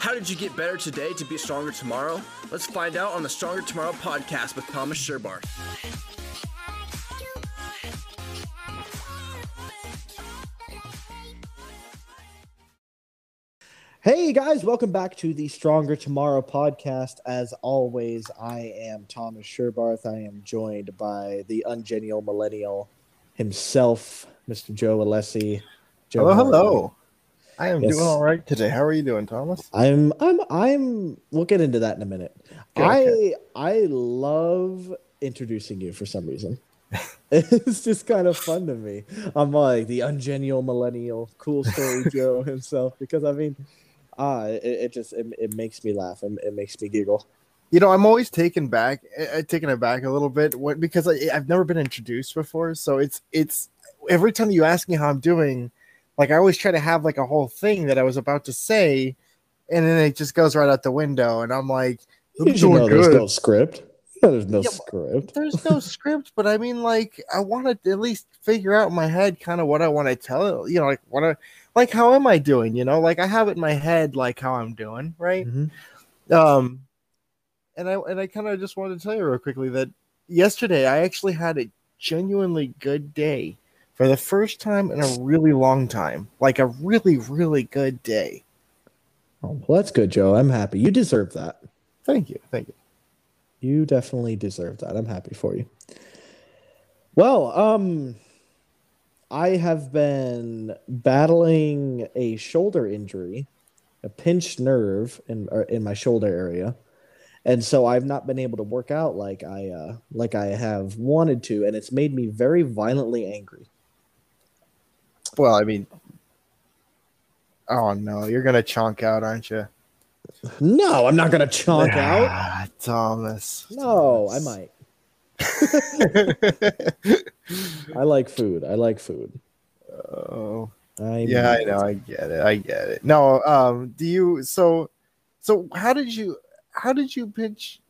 How did you get better today to be stronger tomorrow? Let's find out on the Stronger Tomorrow podcast with Thomas Sherbarth. Hey guys, welcome back to the Stronger Tomorrow podcast. As always, I am Thomas Sherbarth. I am joined by the ungenial millennial himself, Mr. Joe Alessi. Joe, hello, how hello. I am Yes. doing all right today. How are you doing, Thomas? I'm I'm I'm we'll get into that in a minute. Okay, I I love introducing you for some reason. it's just kind of fun to me. I'm like the ungenial millennial, cool story Joe himself because I mean, uh it, it just it, it makes me laugh and it makes me giggle. You know, I'm always taken back, uh, taken aback a little bit what, because I, I've never been introduced before. So it's it's every time you ask me how I'm doing, like I always try to have like a whole thing that I was about to say, and then it just goes right out the window, and I'm like, I'm You know there's no script. There's no Yeah, script. There's no script, but I mean, like, I want to at least figure out in my head kind of what I want to tell. You know, like what I like. How am I doing? You know, like I have it in my head, like how I'm doing, right? Mhm. Um, and I and I kind of just wanted to tell you real quickly that yesterday I actually had a genuinely good day for the first time in a really long time, like a really really good day. Oh, well, that's good, Joe. I'm happy. You deserve that. Thank you, thank you. You definitely deserve that. I'm happy for you. Well, um I have been battling a shoulder injury, a pinched nerve in in my shoulder area. And so I've not been able to work out like I uh like I have wanted to and it's made me very violently angry. Well, I mean, oh no, you're gonna chunk out, aren't you? No, I'm not going to chonk out. Ah, Thomas. No, I might. I like food. I like food. oh, I yeah, I know. I get it. I get it. No, um, do you? So, so how did you? How did you pitch?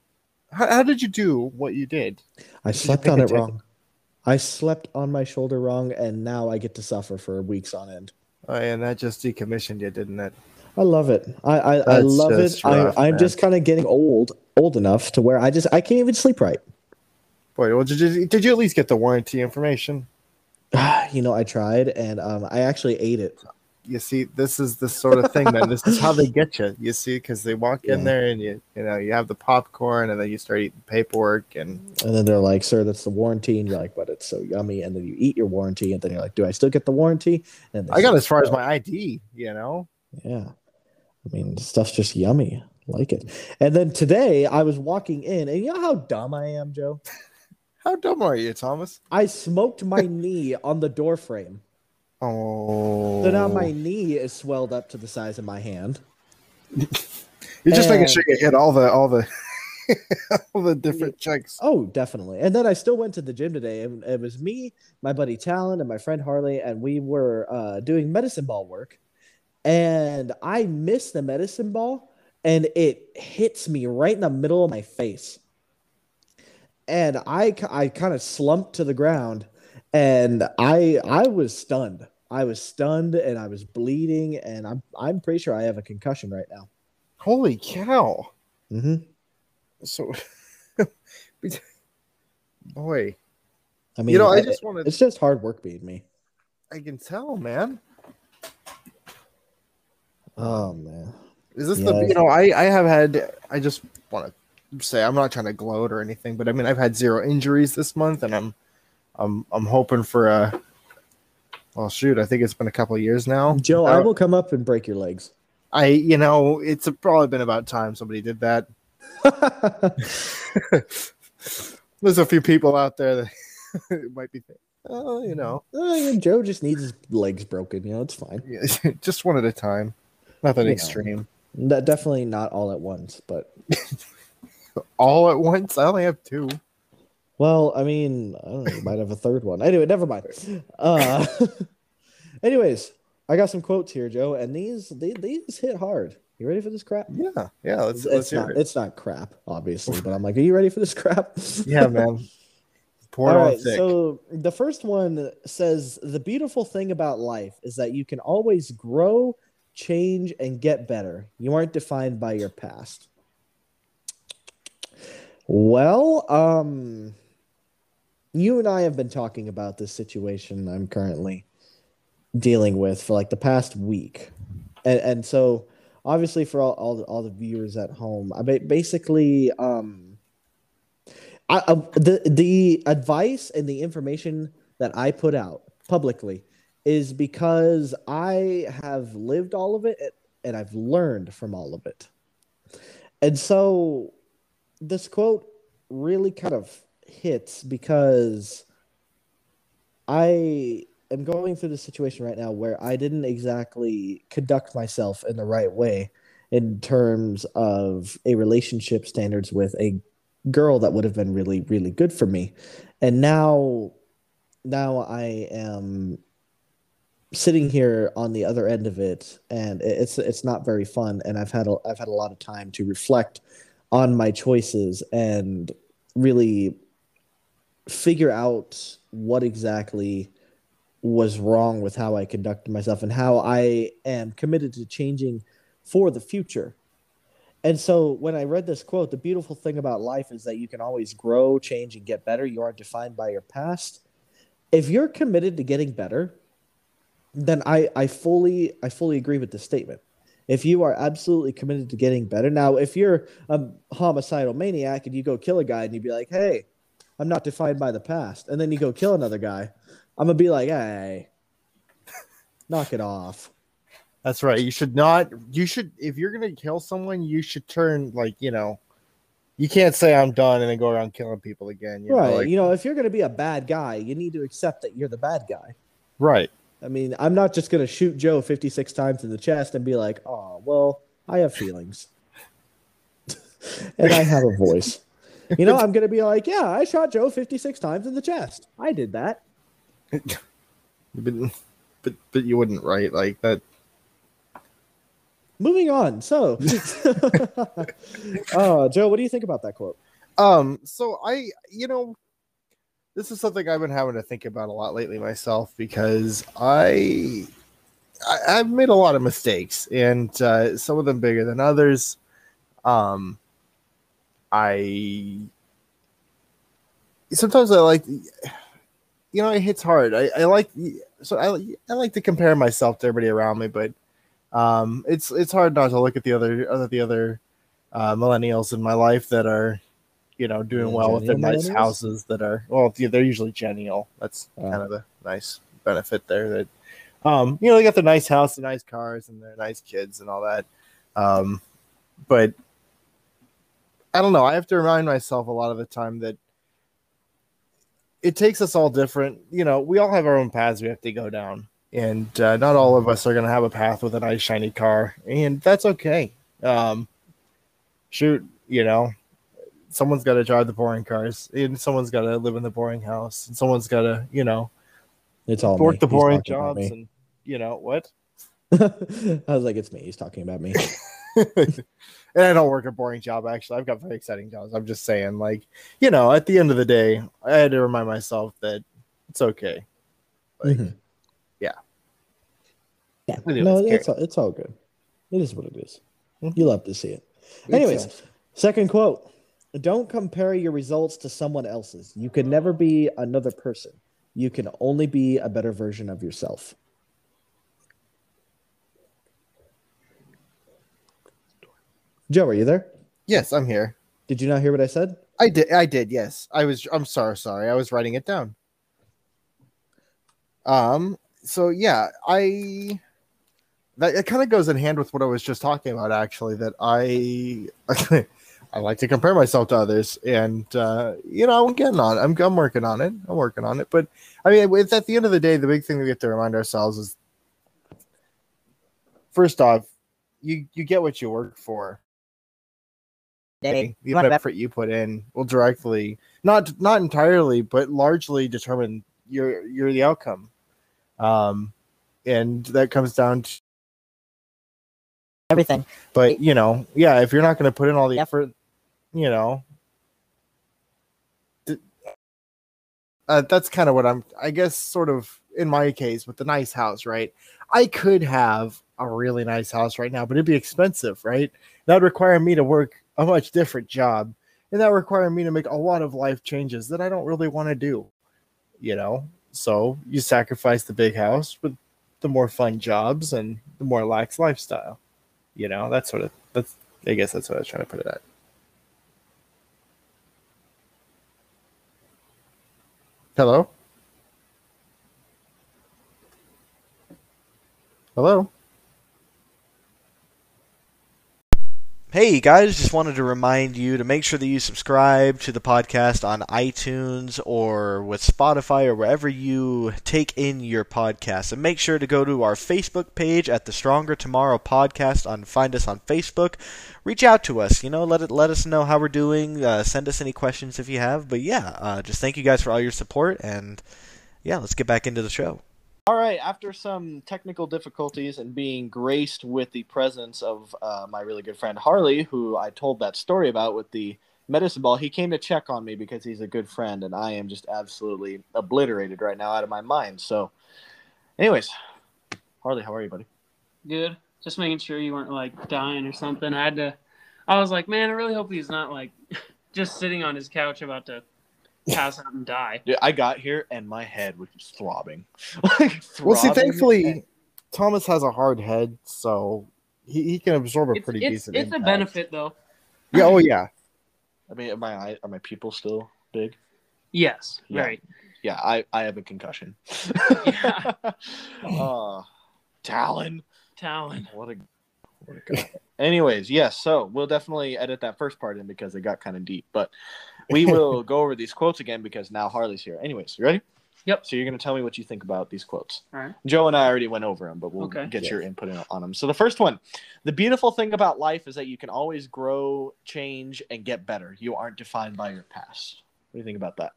How, how did you do what you did? I slept on it wrong. I slept on my shoulder wrong, and now I get to suffer for weeks on end. Oh, and that just decommissioned you, didn't it? I love it. I I, I love it. rough, I, I'm man. just kind of getting old, old enough to where I just I can't even sleep right. Boy, well, did you did you at least get the warranty information? you know, I tried, and um, I actually ate it. You see, this is the sort of thing, man. This is how they get you. You see, because they walk in Yeah. there and you you know you have the popcorn and then you start eating paperwork and And then they're like, "Sir, that's the warranty," and you're like, "But it's so yummy." And then you eat your warranty, and then you're like, "Do I still get the warranty?" And I got as far as my ID. You know. Yeah. I mean, stuff's just yummy. I like it. And then today I was walking in, and you know how dumb I am, Joe? How dumb are you, Thomas? I smoked my knee on the door frame. Oh, So now my knee is swelled up to the size of my hand. You're just making sure you hit all the all the all the different checks. Oh, definitely. And then I still went to the gym today, and it was me, my buddy Talon, and my friend Harley, and we were uh, doing medicine ball work. And I missed the medicine ball, and it hits me right in the middle of my face. And I, I kind of slumped to the ground, and I, I was stunned. I was stunned, and I was bleeding, and I'm, I'm pretty sure I have a concussion right now. Holy cow! Mm-hmm. So, boy, I mean, you know, I it- just wanted. it's just hard work being me. I can tell, man. Oh man. Is this Yeah. the you know I I have had I just want to say I'm not trying to gloat or anything, but I mean I've had zero injuries this month, and I'm I'm I'm hoping for a. Well, shoot, I think it's been a couple of years now. Joe, I Uh, will come up and break your legs. I you know it's probably been about time somebody did that. There's a few people out there that might be, oh, you know, Uh, Joe just needs his legs broken. You know, it's fine. yeah, just one at a time, nothing You know. extreme. That definitely not all at once, but All at once. I only have two. Well, I mean, I don't know, you might have a third one. Anyway, never mind. Uh, anyways, I got some quotes here, Joe, and these these, these hit hard. You ready for this crap? Yeah, yeah. Let's It's, let's hear not it. it's not crap, obviously, but I'm like, are you ready for this crap? Yeah, man. Pour All right, thick. so the first one says the beautiful thing about life is that you can always grow, change and get better. You aren't defined by your past. Well, um, you and I have been talking about this situation I'm currently dealing with for like the past week, and, and so obviously for all all the, all the viewers at home, I basically um, I, uh, the the advice and the information that I put out publicly is because I have lived all of it and I've learned from all of it. And so this quote really kind of hits because I am going through the situation right now where I didn't exactly conduct myself in the right way in terms of a relationship standards with a girl that would have been really really good for me. And now now I am sitting here on the other end of it and it's it's not very fun and I've had a, I've had a lot of time to reflect on my choices and really figure out what exactly was wrong with how I conducted myself and how I am committed to changing for the future. And so when I read this quote, the beautiful thing about life is that you can always grow, change, and get better. You aren't defined by your past. If you're committed to getting better, then I, I fully I fully agree with the statement. If you are absolutely committed to getting better, now if you're a homicidal maniac and you go kill a guy and you'd be like, "Hey, I'm not defined by the past," and then you go kill another guy, I'm gonna be like, "Hey, knock it off." That's right. You should not. You should if you're gonna kill someone, you should turn like you know. You can't say I'm done and then go around killing people again. You right. Know, like, you know, if you're gonna be a bad guy, you need to accept that you're the bad guy. Right. I mean, I'm not just going to shoot Joe 56 times in the chest and be like, oh, well, I have feelings. and I have a voice. You know, I'm going to be like, yeah, I shot Joe 56 times in the chest. I did that. but, but, but you wouldn't, right? Like that. Moving on. So, uh, Joe, what do you think about that quote? Um, so I, you know, this is something I've been having to think about a lot lately myself because I, I have made a lot of mistakes and uh, some of them bigger than others. Um, I sometimes I like, you know, it hits hard. I, I like so I I like to compare myself to everybody around me, but um, it's it's hard not to look at the other other the other uh, millennials in my life that are you know, doing well within nice houses that are well, they're usually genial. That's kind of a nice benefit there. That um, you know, they got the nice house, the nice cars, and their nice kids and all that. Um, but I don't know. I have to remind myself a lot of the time that it takes us all different. You know, we all have our own paths we have to go down, and uh, not all of us are going to have a path with a nice shiny car, and that's okay. Um, shoot, you know, someone's got to drive the boring cars, and someone's got to live in the boring house, and someone's got to, you know, it's all work me. the boring jobs, and you know what? I was like, it's me. He's talking about me. and I don't work a boring job. Actually, I've got very exciting jobs. I'm just saying, like, you know, at the end of the day, I had to remind myself that it's okay. Like, mm-hmm. yeah, yeah. No, it's all, it's all good. It is what it is. Mm-hmm. You love to see it. Anyways, second quote. Don't compare your results to someone else's. You can never be another person. You can only be a better version of yourself. Joe, are you there? Yes, I'm here. Did you not hear what I said? I did. I did. Yes, I was. I'm sorry. Sorry, I was writing it down. Um. So yeah, I. That it kind of goes in hand with what I was just talking about. Actually, that I. I like to compare myself to others, and uh, you know, I'm getting on. I'm I'm working on it. I'm working on it. But I mean, it's at the end of the day, the big thing that we have to remind ourselves is, first off, you you get what you work for. The amount of effort you put in will directly, not not entirely, but largely determine your your the outcome. Um, and that comes down to everything. But you know, yeah, if you're not going to put in all the effort you know, uh, that's kind of what I'm, I guess, sort of in my case with the nice house, right? I could have a really nice house right now, but it'd be expensive, right? That'd require me to work a much different job, and that required me to make a lot of life changes that I don't really want to do. You know, so you sacrifice the big house with the more fun jobs and the more lax lifestyle. You know, that's sort of that's I guess that's what I was trying to put it at. Hello? Hello? Hey guys, just wanted to remind you to make sure that you subscribe to the podcast on iTunes or with Spotify or wherever you take in your podcast. And make sure to go to our Facebook page at the Stronger Tomorrow Podcast on find us on Facebook. Reach out to us, you know, let it let us know how we're doing. Uh, send us any questions if you have. But yeah, uh, just thank you guys for all your support and yeah, let's get back into the show. All right, after some technical difficulties and being graced with the presence of uh, my really good friend Harley, who I told that story about with the medicine ball, he came to check on me because he's a good friend, and I am just absolutely obliterated right now out of my mind. So, anyways, Harley, how are you, buddy? Good. Just making sure you weren't like dying or something. I had to. I was like, man, I really hope he's not like just sitting on his couch about to pass out and die. Dude, I got here and my head was just throbbing. like, well, see, thankfully. Thomas has a hard head, so he, he can absorb a It's, pretty it's, decent. it's a benefit though. Yeah. Oh, yeah. I mean, are my eye- are my pupils still big? Yes, Yeah. right. Yeah, I, I have a concussion. Yeah. uh, Talon. Talon. What a what a guy. Anyways, yes, so we'll definitely edit that first part in because it got kind of deep. But we will go over these quotes again because now Harley's here. Anyways, you ready? Yep. So you're going to tell me what you think about these quotes. All right. Joe and I already went over them, but we'll Okay. get your input on them. So the first one, the beautiful thing about life is that you can always grow, change, and get better. You aren't defined by your past. What do you think about that?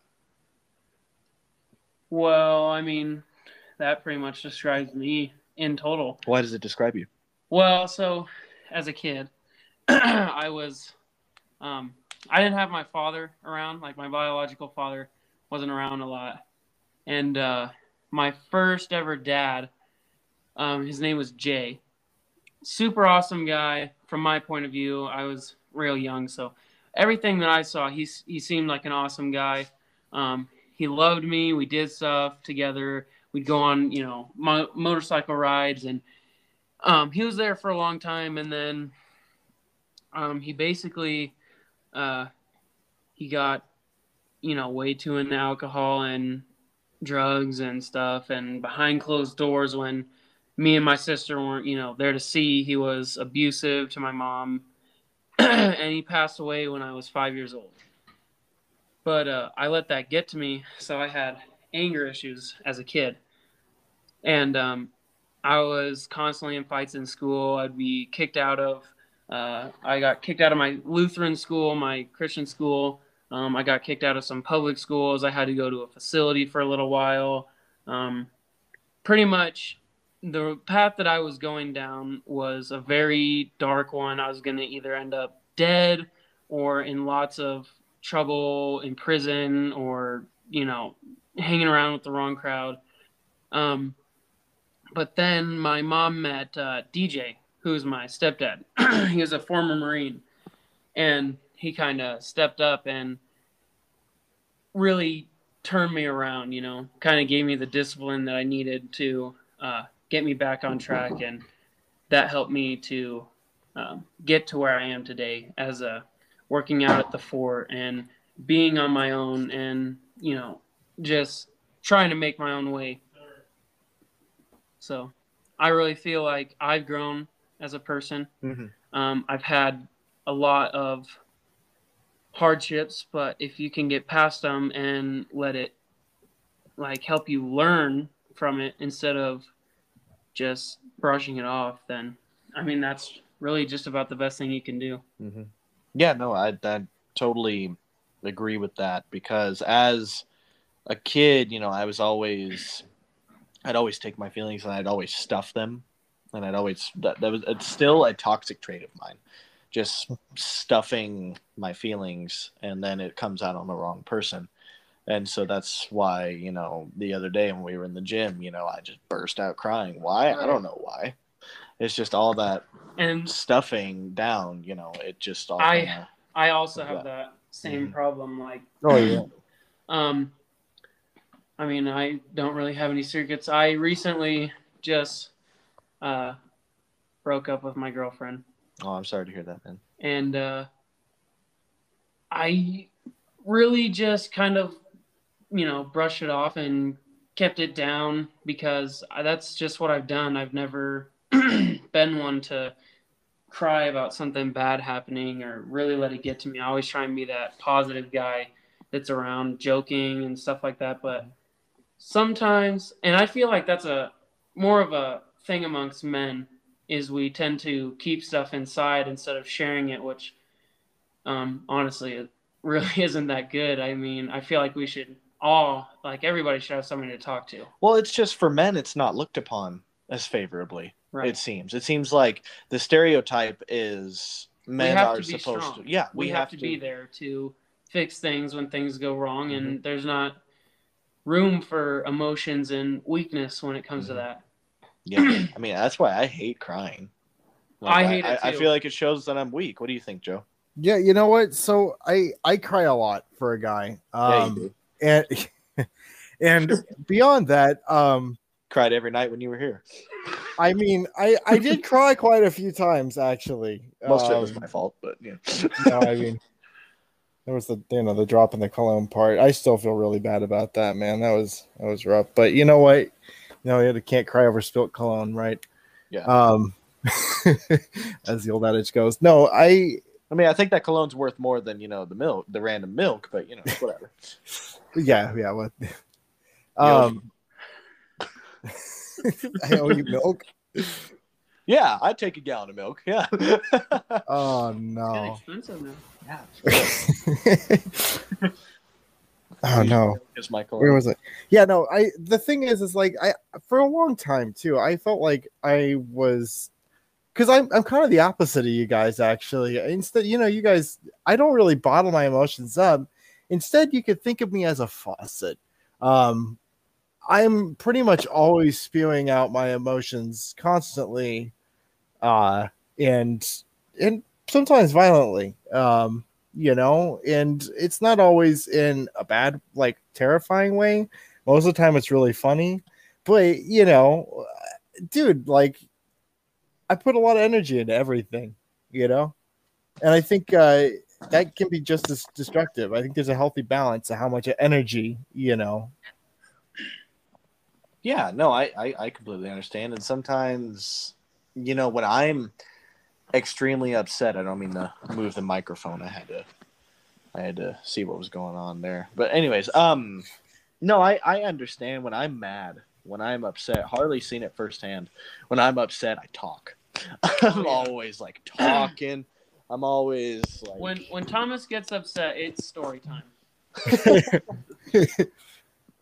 Well, I mean, that pretty much describes me in total. Why does it describe you? Well, so as a kid, I was, um, I didn't have my father around. Like my biological father wasn't around a lot, and uh, my first ever dad, um, his name was Jay. Super awesome guy from my point of view. I was real young, so everything that I saw, he he seemed like an awesome guy. Um, he loved me. We did stuff together. We'd go on, you know, mo- motorcycle rides, and um, he was there for a long time. And then um, he basically uh, he got, you know, way too into alcohol and drugs and stuff. And behind closed doors, when me and my sister weren't, you know, there to see, he was abusive to my mom, and he passed away when I was five years old but uh, I let that get to me. So I had anger issues as a kid, and um, I was constantly in fights in school. I'd be kicked out of. Uh, I got kicked out of my Lutheran school, my Christian school. Um, I got kicked out of some public schools. I had to go to a facility for a little while. Um, pretty much, the path that I was going down was a very dark one. I was going to either end up dead or in lots of trouble in prison or you know hanging around with the wrong crowd um, but then my mom met uh, dj who's my stepdad. He was a former marine and he kind of stepped up and really turned me around you know kind of gave me the discipline that i needed to uh, get me back on track and that helped me to um, get to where i am today as a working out at the fort and being on my own and you know just trying to make my own way. So i really feel like i've grown as a person Mhm. um, i've had a lot of hardships but if you can get past them and let it like help you learn from it instead of just brushing it off then i mean that's really just about the best thing you can do Mm-hmm. Yeah, no, I, I totally agree with that because as a kid, you know, I was always, I'd always take my feelings and I'd always stuff them, and I'd always that, that was it's still a toxic trait of mine, just stuffing my feelings, and then it comes out on the wrong person. And so that's why, you know, the other day when we were in the gym, you know, I just burst out crying. Why? I don't know why. it's just all that And stuffing down. You know, it just all. I- kinda- I also have that same Mhm. problem. Like, Oh yeah. um, I mean, I don't really have any secrets. I recently just uh, broke up with my girlfriend, oh, I'm sorry to hear that, man. and uh, I really just kind of, you know, brushed it off and kept it down because I, that's just what I've done. I've never been one to cry about something bad happening or really let it get to me. I always try and be that positive guy that's around joking and stuff like that. But sometimes, and I feel like that's a more of a thing amongst men is we tend to keep stuff inside instead of sharing it, which um, honestly, it really isn't that good. I mean, I feel like we should all, like everybody should have somebody to talk to. Well, it's just for men, it's not looked upon as favorably. Right. It seems. It seems like the stereotype is men are to supposed strong. to. Yeah, we, have, to, be there to fix things when things go wrong, and Mm-hmm. there's not room for emotions and weakness when it comes to Mhm. that. Yeah, I mean that's why I hate crying. I hate it I, I feel like it shows that I'm weak. What do you think, Joe? Yeah, you know what? So I I cry a lot for a guy. Yeah, you Um do. and and beyond that, um Cried every night when you were here. I mean, I I did cry quite a few times actually. Most of it was Um, my fault, but yeah. no, I mean, there was the you know the drop in the cologne part. I still feel really bad about that, man. That was that was rough. But you know what? You know, you can't cry over spilt cologne, right? Yeah. Um, as the old adage goes. No, I I mean, I think that cologne's worth more than you know the milk, the random milk, but you know, whatever. yeah yeah what. Um, I owe you milk. yeah, I'd take a gallon of milk. Yeah. Oh It's no. expensive now. yeah. oh no. Is my Where was it? Yeah, no. I the thing is, is like I for a long time too. I felt like I was because I'm I'm kind of the opposite of you guys actually. Instead, you know, you guys, I don't really bottle my emotions up. Instead, you could think of me as a faucet. Um, I'm pretty much always spewing out my emotions constantly, uh, and and sometimes violently. Um, you know, and it's not always in a bad, like terrifying way. Most of the time, it's really funny, but you know, dude, like I put a lot of energy into everything, you know, and I think uh, that can be just as destructive. I think there's a healthy balance of how much energy, you know. Yeah, no, I, I I completely understand, and sometimes, you know, when I'm extremely upset, I don't mean to move the microphone. I had to, I had to see what was going on there. But anyways, um, no, I I understand when I'm mad, when I'm upset. Hardly seen it firsthand. When I'm upset, I talk. I'm yeah. always like talking. I'm always like When when Thomas gets upset, it's story time.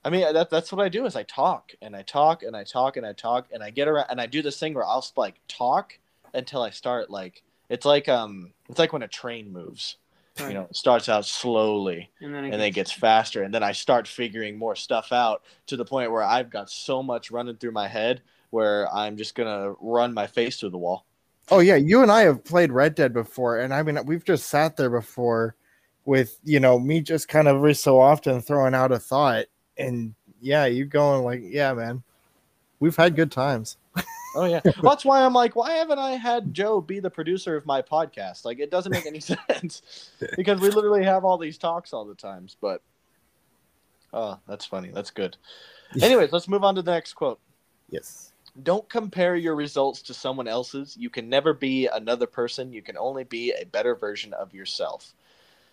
I mean, that, that's what I do is I talk and I talk and I talk and I talk and I get around and I do this thing where I'll like talk until I start like it's like um it's like when a train moves. You know, it starts out slowly and then it and then it gets faster and then I start figuring more stuff out to the point where I've got so much running through my head where I'm just gonna run my face through the wall. Oh yeah, you and I have played Red Dead before, and I mean we've just sat there before with you know me just kind of every so often throwing out a thought, and yeah, you going like, yeah, man, we've had good times. Oh yeah, well, that's why I'm like, why haven't I had Joe be the producer of my podcast? Like, it doesn't make any sense because we literally have all these talks all the times. But oh, that's funny. That's good. Anyways, let's move on to the next quote. Yes. Don't compare your results to someone else's. You can never be another person. You can only be a better version of yourself.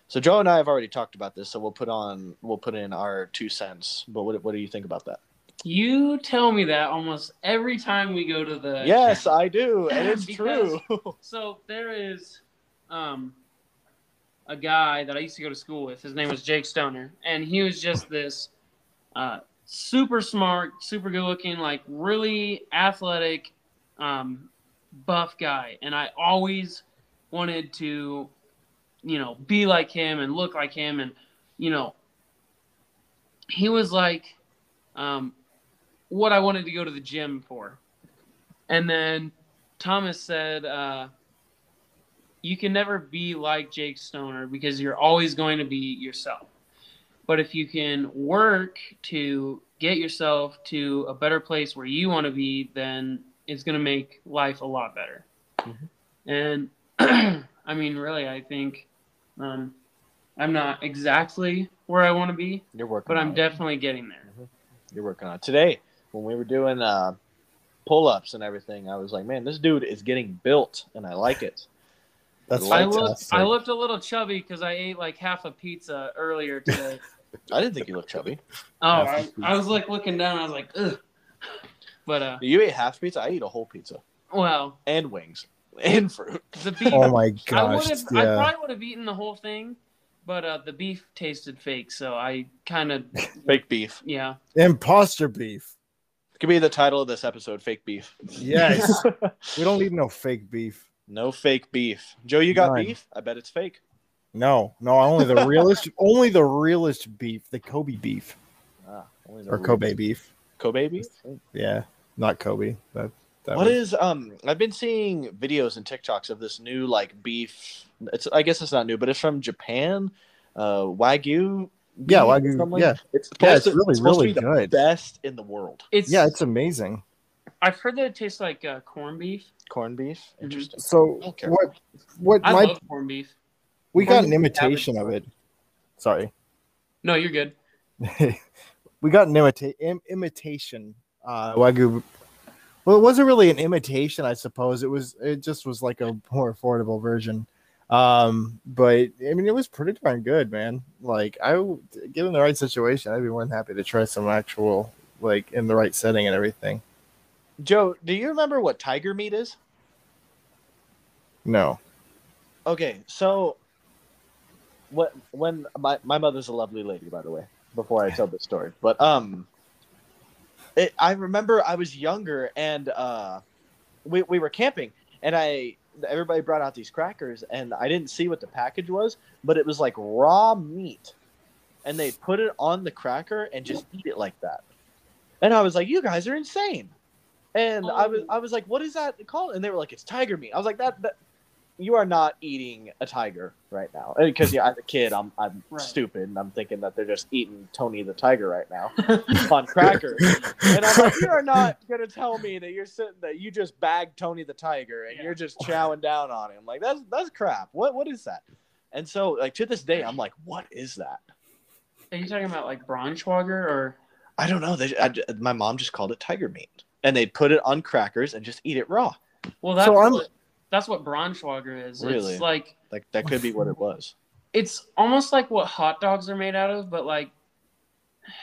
So Joe and I have already talked about this, so we'll put on we'll put in our two cents. But what what do you think about that? You tell me that almost every time we go to the yes, I do, and it's Because- true. So there is um, a guy that I used to go to school with. His name was Jake Stoner, and he was just this uh, super smart, super good looking, like really athletic, um, buff guy. And I always wanted to, you know, be like him and look like him. And, you know, he was like um, what I wanted to go to the gym for. And then Thomas said, uh, "You can never be like Jake Stoner because you're always going to be yourself. But if you can work to get yourself to a better place where you want to be, then it's going to make life a lot better." Mhm. And I mean, really, I think um, I'm not exactly where I want to be, You're working, but I'm it. definitely getting there. You're working on it. today when we were doing uh, pull-ups and everything. I was like, man, this dude is getting built, and I like it. That's I looked. I looked a little chubby because I ate like half a pizza earlier today. I didn't think you looked chubby. oh, Half a I, pizza. I was like looking down. I was like, ugh. But uh, You ate half pizza. I eat a whole pizza well, and wings and fruit. the beef. Oh my I gosh! would have. I probably would have eaten the whole thing, but uh, the beef tasted fake, so I kind of Fake beef. yeah. Imposter beef. Could be the title of this episode. Fake beef. Yes. we don't need no fake beef. No fake beef. Joe, you got None. beef? I bet it's fake. No, no, only the realest, only the realest beef, the Kobe beef Ah, only the or real- Kobe beef. Kobe beef. Yeah, not Kobe. That, that What was- is um? I've been seeing videos and TikToks of this new like beef. It's I guess it's not new, but it's from Japan. Uh, wagyu. Beef Yeah, or Wagyu, something. yeah. it's Yeah, it's to- really, supposed to really be the good. Best in the world. It's Yeah, it's amazing. I've heard that it tastes like uh, corned beef. Corned beef. Mhm. Interesting. So Okay. what? What I my love corned beef. we got an imitation of it. Sorry, No, you're good. we got an imita- Im- imitation uh, wagyu. Well, it wasn't really an imitation, I suppose. It was. It just was like a more affordable version. Um, but I mean, it was pretty darn good, man. Like, I, given the right situation, I'd be more than happy to try some actual, like, in the right setting and everything. Joe, do you remember what tiger meat is? No, Okay, so what when my my mother's a lovely lady, by the way. Before I tell this story, but um, it, I remember I was younger and uh, we we were camping and I everybody brought out these crackers and I didn't see what the package was, but it was like raw meat, and they put it on the cracker and just eat it like that, and I was like, you guys are insane. And I was Oh. I was like, what is that called? And they were like, it's tiger meat. I was like, that, that you are not eating a tiger right now. Because yeah, as a kid i'm i'm Right. stupid and i'm thinking that they're just eating tony the tiger right now on crackers and i'm like you are not going to tell me that you're sitting that you just bagged tony the tiger and Yeah. you're just chowing down on him. Like that's that's crap. What what is that? And so like to this day i'm like what is that? Are you talking about like Braunschweiger or? i don't know. They, I, my mom just called it tiger meat. And they'd put it on crackers and just eat it raw. Well, that's So I'm- what, that's what Braunschweiger is. Really? It's like like that could be what it was it's almost like what hot dogs are made out of, but like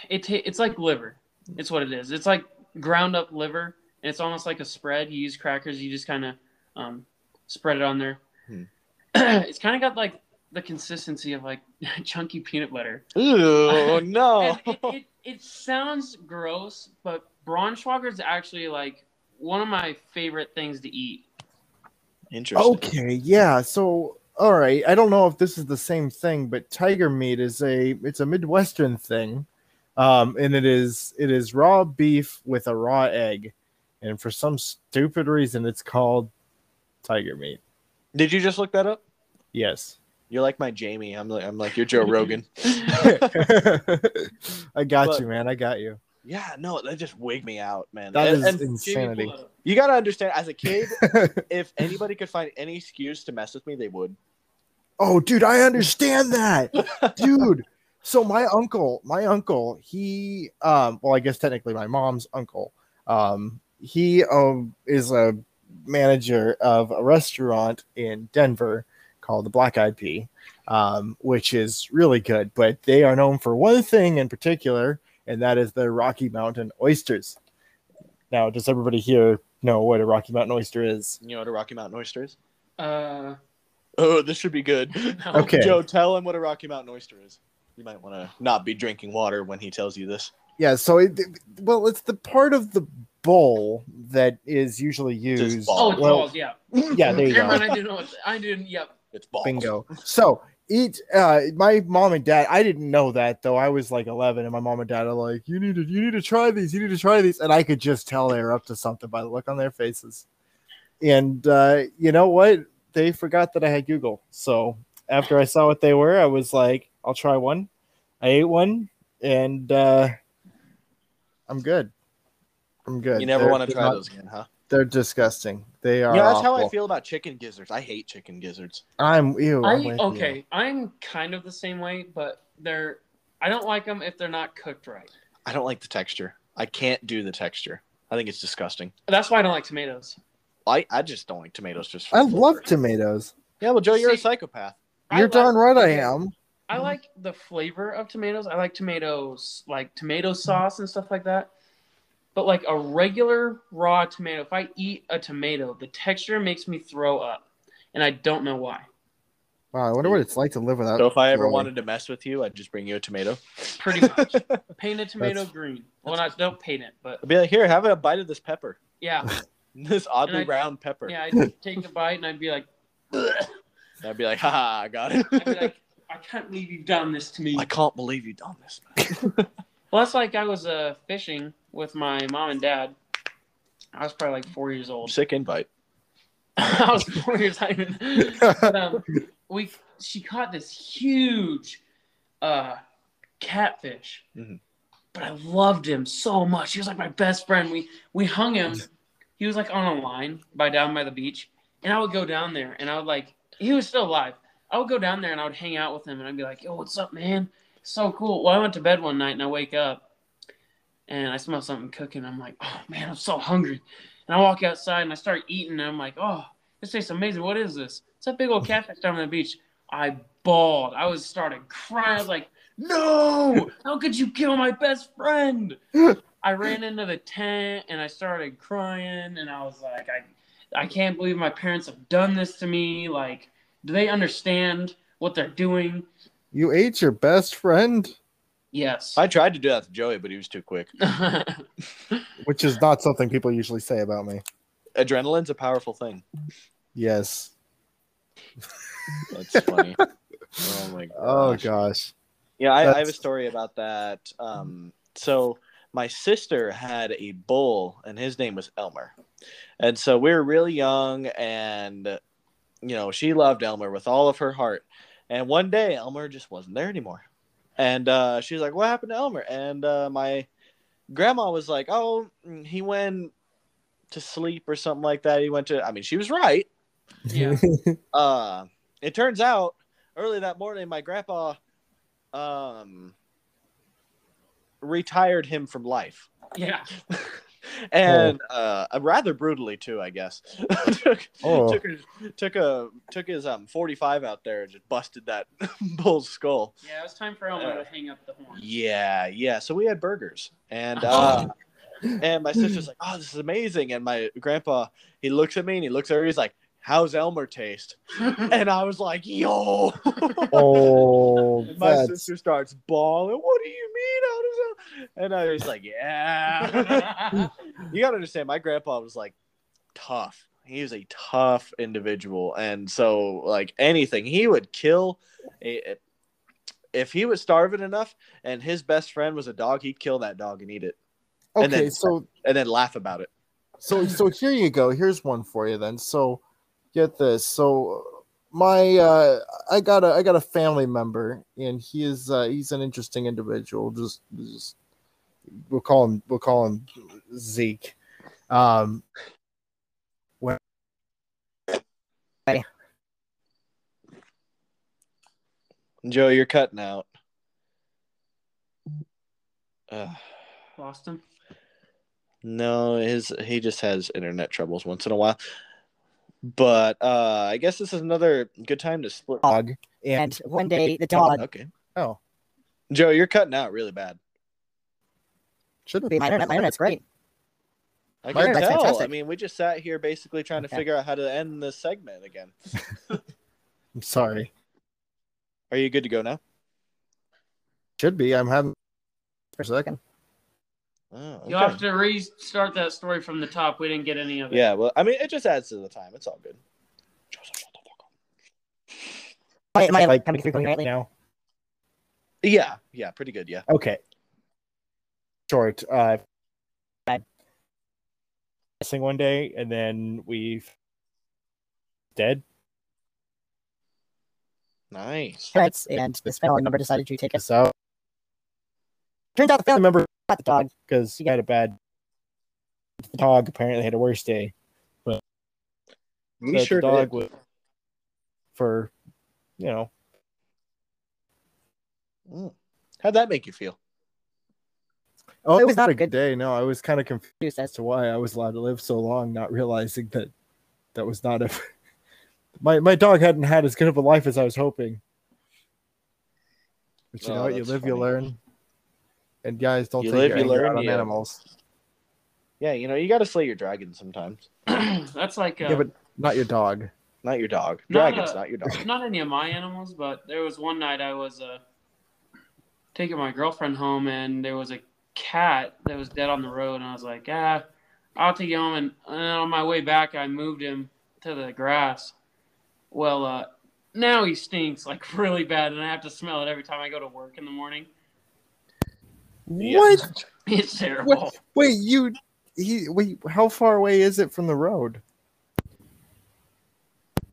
it ta- it's like liver. It's what it is. It's like ground up liver, and it's almost like a spread. You use crackers, you just kind of um, spread it on there. Hmm. it's kind of got like the consistency of like chunky peanut butter. Ooh, no it, it, it sounds gross, but Braunschweiger is actually like one of my favorite things to eat. Interesting Okay, yeah. So, all right. I don't know if this is the same thing, but tiger meat is a it's a Midwestern thing, um, and it is it is raw beef with a raw egg, and for some stupid reason, it's called tiger meat. did you just look that up Yes, You're like my Jamie. I'm like I'm like you're Joe Rogan. I got But- you, man. I got you. Yeah, no, that just wigged me out, man. That and, is and insanity. pull you gotta understand, as a kid, if anybody could find any excuse to mess with me, they would. Oh, dude, I understand that, dude. So my uncle, my uncle, he, um, well, I guess technically my mom's uncle, um, he um is a manager of a restaurant in Denver called the Black Eyed Pea, um, which is really good. But they are known for one thing in particular, and that is the Rocky Mountain oysters. Now, does everybody here know what a Rocky Mountain oyster is? You know what a Rocky Mountain oyster is? Uh, Oh, this should be good. no. Okay. Joe, tell him what a Rocky Mountain oyster is. You might want to not be drinking water when he tells you this. Yeah, so it, well, it's the part of the bowl that is usually used. ball. Oh, it's well, balls. Yeah. yeah, there you Never go. mind. I didn't know. I didn't. Yep. It's balls. Bingo. So it, uh, my mom and dad. I didn't know that though. I was like 11, and my mom and dad are like, "You need to, you need to try these. You need to try these." And I could just tell they were up to something by the look on their faces. and uh, you know what? They forgot that I had Google. So after I saw what they were, I was like, I'll try one. I ate one, and uh, I'm good. I'm good. You never want to try not- those again, huh? They're disgusting. They are. Yeah, that's how I feel about chicken gizzards. I hate chicken gizzards. I'm ew. I'm I with you. okay. I'm kind of the same way, but they're. I don't like them if they're not cooked right. I don't like the texture. I can't do the texture. I think it's disgusting. That's why I don't like tomatoes. I, I just don't like tomatoes. Just for I the love tomatoes. Yeah, well, Joe, you're a psychopath. You're like- darn right I am. I like the flavor of tomatoes. I like tomatoes, like tomato sauce and stuff like that. But like a regular raw tomato, if I eat a tomato, the texture makes me throw up, and I don't know why. Wow, I wonder what it's like to live without. So if I ever throwing. wanted to mess with you, I'd just bring you a tomato. Pretty much, paint a tomato That's- green. Well, not don't paint it, but I'd be like, here, have a bite of this pepper. yeah, This oddly And I- round pepper. yeah. I'd take a bite and I'd be like, "Ugh." I'd be like, haha, I got it. I'd be like, I can't believe you've done this to me. I can't believe you've done this. Well, that's like I was uh, fishing with my mom and dad. I was probably like four years old. Sick invite. I was four years old. but, um, we she caught this huge uh, catfish, Mhm. but I loved him so much. He was like my best friend. We we hung him. He was like on a line by down by the beach, and I would go down there and I would like he was still alive. I would go down there and I would hang out with him and I'd be like, "Yo, what's up, man? So cool." Well, I went to bed one night and I wake up and I smell something cooking. I'm like, "Oh man, I'm so hungry." And I walk outside and I start eating and I'm like, "Oh, this tastes amazing. What is this?" It's that big old catfish down on the beach. I bawled. I was started crying. I was like, "No! How could you kill my best friend?" I ran into the tent and I started crying and I was like, "I, I can't believe my parents have done this to me. Like, do they understand what they're doing?" You ate your best friend, Yes. I tried to do that to Joey, but he was too quick. which is not something people usually say about me. Adrenaline's a powerful thing. Yes. That's funny. oh my god. Oh gosh. Yeah, I, I have a story about that. Um, so my sister had a bull, and his name was Elmer, and so we were really young, and you know she loved Elmer with all of her heart. And one day, Elmer just wasn't there anymore, and uh, she's like, "What happened to Elmer?" And uh, my grandma was like, "Oh, he went to sleep or something like that. He went to." I mean, she was right. yeah. Uh, it turns out early that morning, my grandpa um, retired him from life. Yeah. and uh, rather brutally too, I guess. took, Oh. took, his, took a took his um 45 out there and just busted that bull's skull. Yeah, it was time for Elmer to hang up the horn. Yeah, yeah. So we had burgers, and uh, and my sister's like, "Oh, this is amazing!" And my grandpa, he looks at me and he looks at her. He's like, "How's Elmer taste?" And I was like, "Yo." Oh, my that's sister starts bawling. What do you mean? How does that? And I was like, yeah. you gotta understand, my grandpa was like tough. He was a tough individual, and so like anything, he would kill. A, if he was starving enough, and his best friend was a dog, he'd kill that dog and eat it, and okay. then- So and then laugh about it. so so here you go. Here's one for you then. So get this. So my uh I got a I got a family member and he is uh he's an interesting individual. Just just we'll call him we'll call him Zeke. Um when Joe, you're cutting out. Uh, Lost him. no, his he just has internet troubles once in a while. But uh I guess this is another good time to split. dog and And one day the dog Okay. oh Joe, you're cutting out really bad. shouldn't my internet, my internet's great. I can that's tell. I mean, we just sat here basically trying to Okay. figure out how to end this segment again. I'm sorry. Are you good to go now? Should be. I'm having For a second. Oh, You'll have to restart that story from the top. We didn't get any of it. Yeah, well, I mean, it just adds to the time. It's all good. Am I, like coming through coherently? now. Yeah, yeah, pretty good. Yeah. Okay. Short. Uh, Bye. missing one day, and then we've dead. Nice. and this family member decided to take us. Us out. Turns out the family member Not the dog. because he had a bad. The dog apparently had a worse day. But we that the sure dog did. was for, you know, Mm. How'd that make you feel? oh, it was not a good day. No, I was kind of confused as to why I was allowed to live so long, not realizing that that was not a. my my dog hadn't had as good of a life as I was hoping. But you Oh, know what? You that's live, you learn. And guys, don't You take live, your you learn, out on yeah. animals. Yeah, you know, you got to slay your dragon sometimes. That's like uh, Yeah, but not your dog. Not your dog. Not Dragons, a- not your dog. not any of my animals, but there was one night I was uh, taking my girlfriend home, and there was a cat that was dead on the road, and I was like, ah, I'll take you home. And, and on my way back, I moved him to the grass. Well, uh, now he stinks like really bad, and I have to smell it every time I go to work in the morning. Yeah. What? It's terrible. What? Wait, you he wait, how far away is it from the road?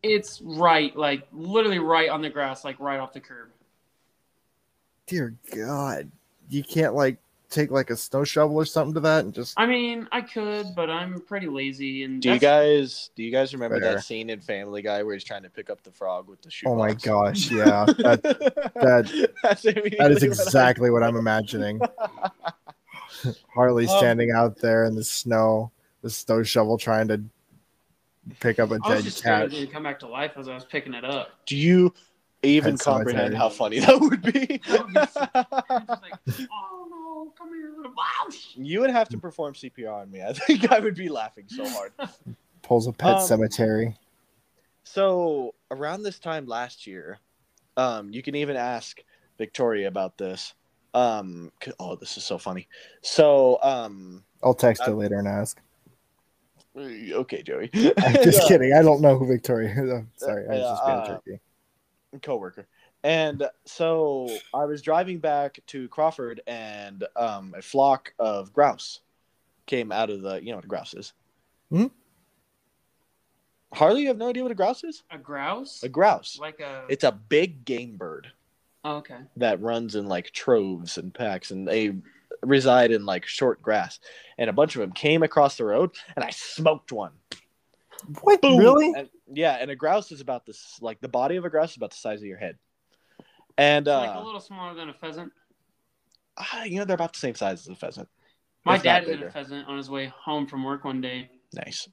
It's right, like literally right on the grass, like right off the curb. Dear God. You can't like take like a snow shovel or something to that and just I mean, I could, but I'm pretty lazy. And Do you that's- guys do you guys remember Fair. that scene in Family Guy where he's trying to pick up the frog with the shoe? Oh my gosh, yeah. That that That's that immediately what I- exactly what I'm imagining. Harley Um, standing out there in the snow, the snow shovel trying to pick up a I was dead just scared cat. it would come back to life as I was picking it up. Do you even Pet Sematary. comprehend how funny that would be? That would be so- I'm just like, oh no, here, you would have to perform CPR on me. I think I would be laughing so hard. Pulls a pet Um, cemetery. So around this time last year, um, you can even ask Victoria about this. Um, 'cause- oh, this is so funny. So, um, I'll text I- her later and ask. okay, Joey. I'm just Uh, kidding. I don't know who Victoria is. I'm sorry, I was just being Uh, tricky. Coworker. And so I was driving back to Crawford, and um, a flock of grouse came out of the, you know what a grouse is. Hmm? Harley, you have no idea what a grouse is? A grouse? A grouse. Like a. It's a big game bird oh, okay. that runs in like troves and packs, and they reside in like short grass. And a bunch of them came across the road, and I smoked one. What? Boom! Really? And, yeah, and a grouse is about this, like the body of a grouse is about the size of your head. And uh, like a little smaller than a pheasant. ah, you know they're about the same size as a pheasant. My If dad ate a pheasant on his way home from work one day. Nice.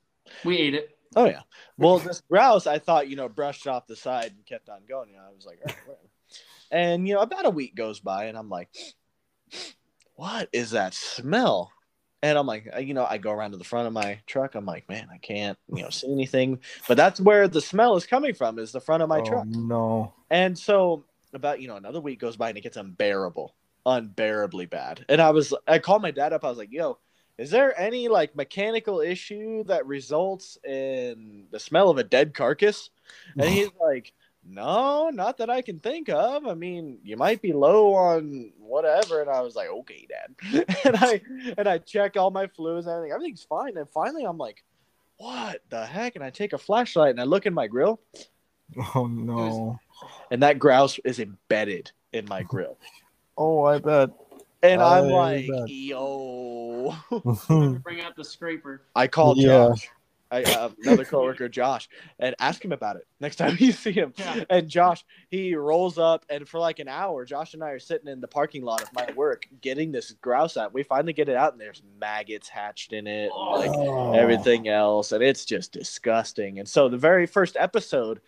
We ate it. Oh yeah. Well, this grouse, I thought you know brushed off the side and kept on going. You know, I was like, "All right, whatever. And you know, about a week goes by, and I'm like, what is that smell? And I'm like, you know, I go around to the front of my truck. I'm like, man, I can't, you know, see anything. But that's where the smell is coming from, is the front of my oh, truck. No. And so about you know another week goes by and it gets unbearable, unbearably bad. And I was I called my dad up. I was like, "Yo, is there any like mechanical issue that results in the smell of a dead carcass?" And he's like, "No, not that I can think of. I mean, you might be low on whatever." And I was like, "Okay, dad." and I and I check all my fluids and everything. Everything's fine. And finally, I'm like, "What the heck?" And I take a flashlight and I look in my grill Oh no. and that grouse is embedded in my grill. Oh, I bet. And I'm like, bet. yo. Bring out the scraper. I called Yeah. Josh, I, uh, another coworker, Josh, and ask him about it next time you see him. Yeah. And Josh, he rolls up, and for like an hour, Josh and I are sitting in the parking lot of my work getting this grouse out. We finally get it out, and there's maggots hatched in it, and, like Oh. everything else, and it's just disgusting. And so the very first episode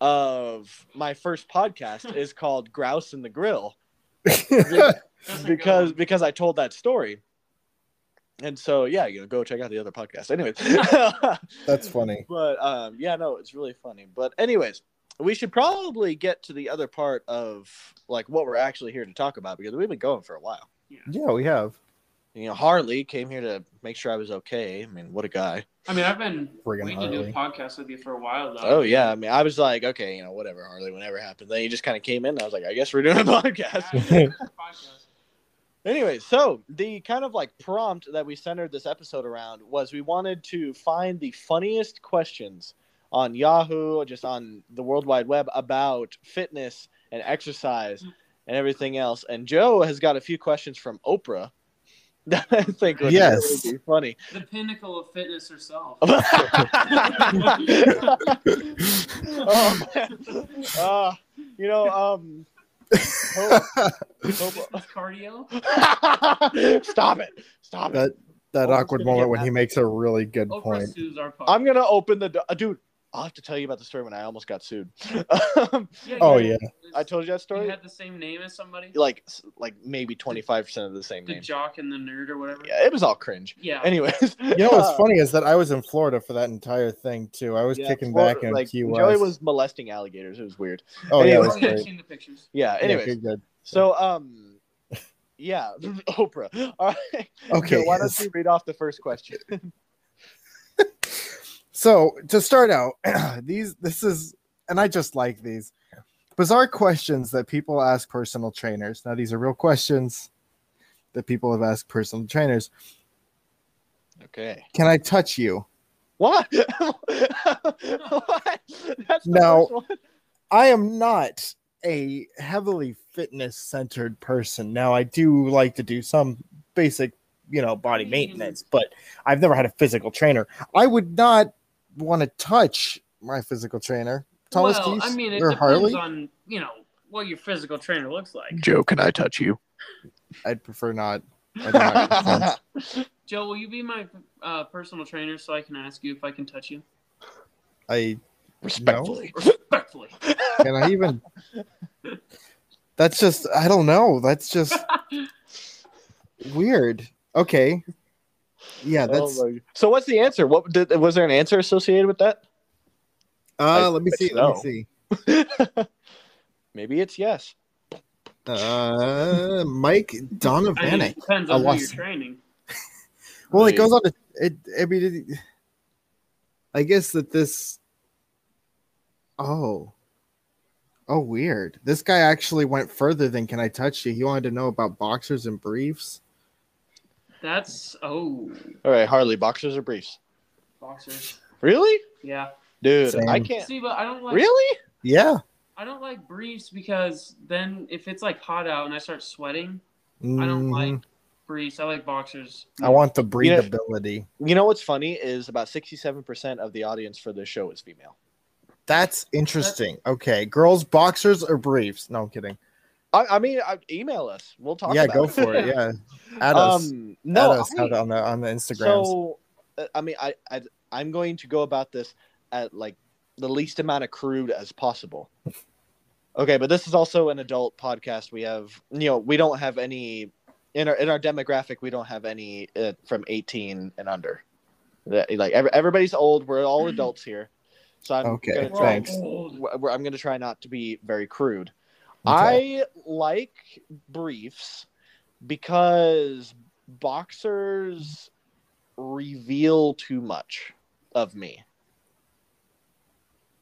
of my first podcast is called Grouse in the Grill That's a good because because I told that story. And so yeah, you know, go check out the other podcast. Anyways. That's funny. but um yeah, no, it's really funny. But anyways, we should probably get to the other part of like what we're actually here to talk about because we've been going for a while. Yeah, yeah we have. You know, Harley came here to make sure I was okay. I mean, what a guy. I mean, I've been Friggin' waiting to do a podcast with you for a while though. Oh yeah, I mean, I was like, okay, you know, whatever, Harley, whenever happened. Then you just kind of came in. And I was like, I guess we're doing a podcast. Yeah, podcast. Anyway, so the kind of like prompt that we centered this episode around was we wanted to find the funniest questions on Yahoo, or just on the World Wide Web about fitness and exercise and everything else. And Joe has got a few questions from Oprah that I think would Yes. really be funny. The pinnacle of fitness herself. oh, man. Uh, you know, um, Hope- Fitness Hope- cardio. Stop it! Stop it! that that awkward moment when he makes a really good Oprah point. sues. I'm gonna open the door, dude. I'll have to tell you about the story when I almost got sued. Um, Yeah, Oh, yeah. I told you that story. You story. had the same name as somebody. Like, like maybe 25 percent of the same The name. The jock and the nerd or whatever. Yeah, it was all cringe. Yeah. Anyways, You know what's funny is that I was in Florida for that entire thing too. I was Yeah, kicking Florida- back in like Key Joey was molesting alligators. It was weird. oh yeah, it Anyway. was yeah, I've great. seen the pictures. Yeah. Yeah, Anyways, good, good. so um, yeah, Oprah. All right. Okay, So why don't you read off the first question? So to start out, these this is and I just like these bizarre questions that people ask personal trainers. Now these are real questions that people have asked personal trainers. Okay. Can I touch you? What? what? That's the No. I am not a heavily fitness centered person. Now I do like to do some basic, you know, body maintenance, but I've never had a physical trainer. I would not want to touch my physical trainer. Thomas, well, do I mean, it or depends Harley? on you know what your physical trainer looks like. Joe, can I touch you? I'd prefer not. I'd not. Joe, will you be my uh, personal trainer so I can ask you if I can touch you I Respectfully. respectfully? can I even. That's just I don't know. That's just weird. Okay. Yeah, that's Oh so what's the answer? What did, was there an answer associated with that? uh let me I see. Let me see. Maybe it's yes. Uh Mike I mean, Donovan. it depends I on who you're lost- training. Well, it goes on to it. I mean, it, I guess that this. Oh. Oh, weird. This guy actually went further than "Can I touch you?" He wanted to know about boxers and briefs. That's oh All right, Harley, boxers or briefs? boxers. Really? Yeah. Dude, Same. I can't. See, but I don't like Really? Yeah. I don't like briefs because then if it's like hot out and I start sweating, I don't Mhm. like briefs. I like boxers. I want the You know- breathability. You know what's funny is about 67% of the audience for this show is female. That's interesting. Okay, girls, boxers or briefs? No, I'm kidding. I, I mean, I, email us. We'll talk yeah, about go it. for it. Yeah, add us. Um, no, add us I- on the on the Instagrams. So, uh, I mean, I, I I'm going to go about this at like the least amount of crude as possible. Okay, but this is also an adult podcast. We have, you know, we don't have any in our in our demographic. We don't have any uh, from 18 and under. That- Like every, everybody's old. We're all adults here. So I'm Okay, gonna We're try, all thanks. old. w- I'm going to try not to be very crude. Okay. I like briefs because boxers reveal too much of me.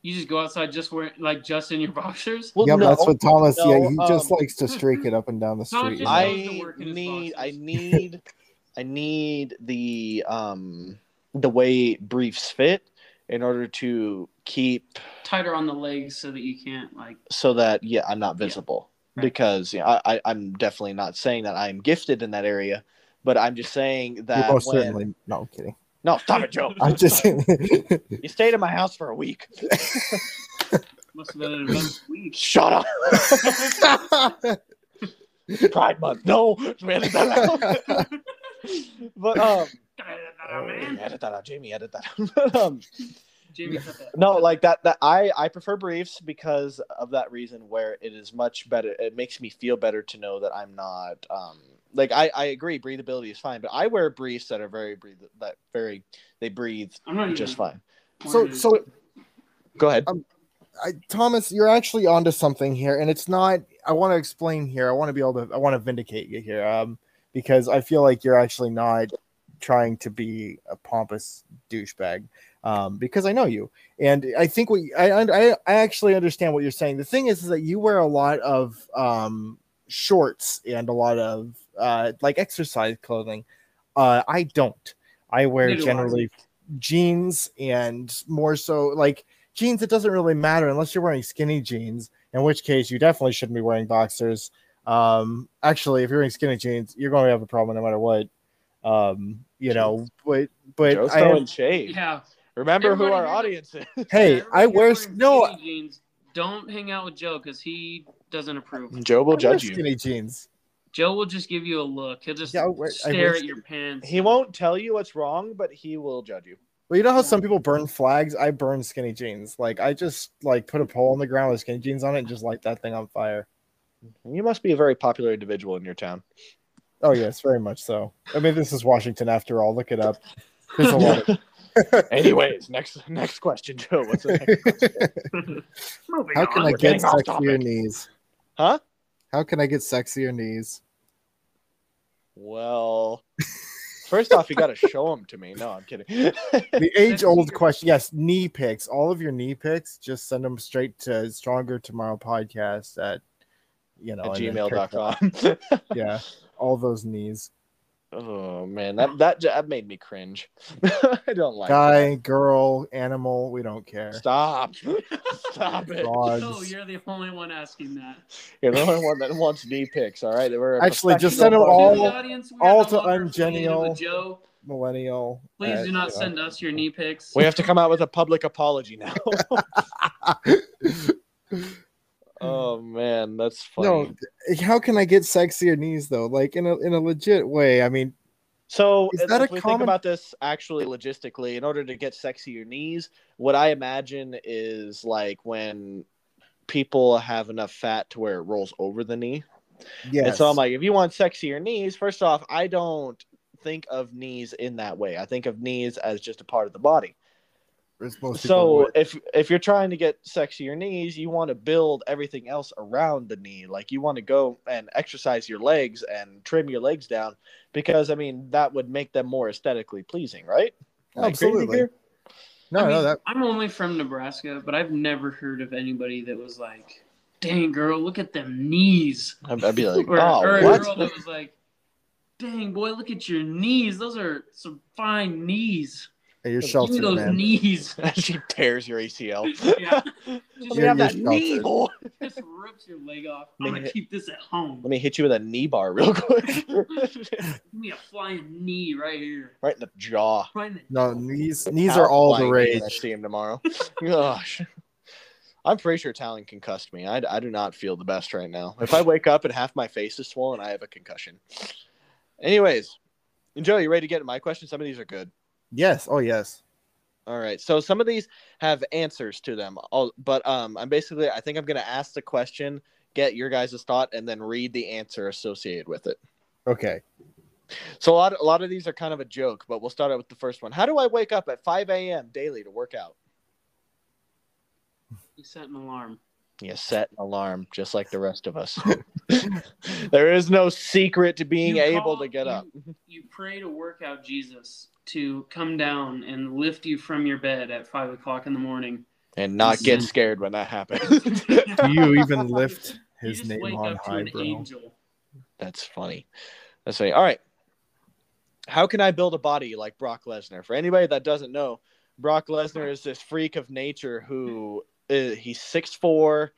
You just go outside just wearing like just in your boxers. Well, yep, no, that's what Thomas. yeah, no, he just um, likes to streak it up and down the Thomas street. just I, loves I work in his need, I need, I need the um the way briefs fit in order to keep Tighter on the legs so that you can't like. so that yeah i'm not visible Right. because you know, I, I i'm definitely not saying that i'm gifted in that area but i'm just saying you that most when- certainly. No, I'm kidding. no stop it joe I'm just. you stayed in my house for a week Must have been an event week. shut up pride month no edit that out. um Oh, man. edit that out jamie edit that out um Jamie that. no like that that i i prefer briefs because of that reason where it is much better it makes me feel better to know that i'm not um like i i agree breathability is fine but i wear briefs that are very breathe that very they breathe I'm not just fine so, wearing it. so go ahead I, Thomas, you're actually onto something here, and it's not. I want to explain here. I want to be able to. I want to vindicate you here, um, because I feel like you're actually not trying to be a pompous douchebag, um, because I know you, and I think what I, I I actually understand what you're saying. The thing is, is that you wear a lot of um shorts and a lot of uh like exercise clothing. Uh, I don't. I wear Neither generally jeans and more so like jeans, it doesn't really matter unless you're wearing skinny jeans, in which case you definitely shouldn't be wearing boxers. Um, actually, if you're wearing skinny jeans, you're going to have a problem no matter what. Um, you know, but but Joe's I throwing am- shade. Yeah. Remember who our here- audience is. hey, Yeah, I wear no, jeans. Don't hang out with Joe because he doesn't approve. Joe will I wear judge you. skinny jeans. Joe will just give you a look. He'll just Yeah, wear- stare at your pants. He won't tell you what's wrong, but he will judge you. Well, you know how some people burn flags? I burn skinny jeans. Like I just like put a pole in the ground with skinny jeans on it and just light that thing on fire. You must be a very popular individual in your town. Oh yes, very much so. I mean, this is Washington after all. Look it up. There's a lot of. Anyways, next next question, Joe. What's the next? Moving How can on. I get getting off sexier topic. knees? Huh? How can I get sexier knees? Well, first off, you got to show them to me. No, I'm kidding. The age old question. Yes, knee pics. All of your knee pics, just send them straight to Stronger Tomorrow Podcast at you know At and then gmail.com. Yeah, all those knees. oh man, that that that made me cringe. I don't like Guy, girl, animal. We don't care. Stop. Stop it. Dogs. Oh, you're the only one asking that. You're the only one that wants knee pics, all right? We're Actually, just send send 'em all- To the audience, all to no longer affiliated Ungenial. Joe. Millennial. Please uh, do not you know. send us your knee pics. We have to come out with a public apology now. oh man, that's funny. No, how can I get sexier knees though? Like in a in a legit way. I mean, So Is if, that a if we think common- about this actually logistically, in order to get sexier knees, what I imagine is like when people have enough fat to where it rolls over the knee. Yeah. And so I'm like, if you want sexier knees, first off, I don't think of knees in that way. I think of knees as just a part of the body. As So would. if if you're trying to get sexier knees, you want to build everything else around the knee. Like you want to go and exercise your legs and trim your legs down because I mean that would make them more aesthetically pleasing, right? Am I crazy Absolutely. here? no, I mean, no, that I'm only from Nebraska, but I've never heard of anybody that was like, "Dang, girl, look at them knees," I'd, I'd be like, or, oh, or a what? girl that was like, "Dang, boy, look at your knees. Those are some fine knees. You're Give me sheltered, those man. knees." she tears your ACL. Yeah. Let Just, me have You're that knee, sheltered. boy. just rips your leg off. I'm gonna keep this at home. Let me hit you with a knee bar real quick, Give me a flying knee right here. right in the jaw. Right in the No, knees knees are all the Flying knee when I rage. see him tomorrow. Gosh. I'm pretty sure Talon concussed me. I, I do not feel the best right now. If I wake up and half my face is swollen, I have a concussion. Anyways, Joe, you ready to get to my question? Some of these are good. Yes. Oh yes. All right. So some of these have answers to them. All, but um, I'm basically I think I'm gonna ask the question, get your guys' thought, and then read the answer associated with it. Okay. So a lot a lot of these are kind of a joke, but we'll start out with the first one. How do I wake up at 5 a.m. daily to work out? You set an alarm. You set an alarm just like the rest of us. there is no secret to being You able call- to get you- up. You pray to work out Jesus to come down and lift you from your bed at five o'clock in the morning. And not get Yes. scared when that happens. Do you even lift You his just name wake on up to high, an bro? angel. That's funny. That's funny. All right. How can I build a body like Brock Lesnar? For anybody that doesn't know, Brock Lesnar is this freak of nature who uh, he's 6'4,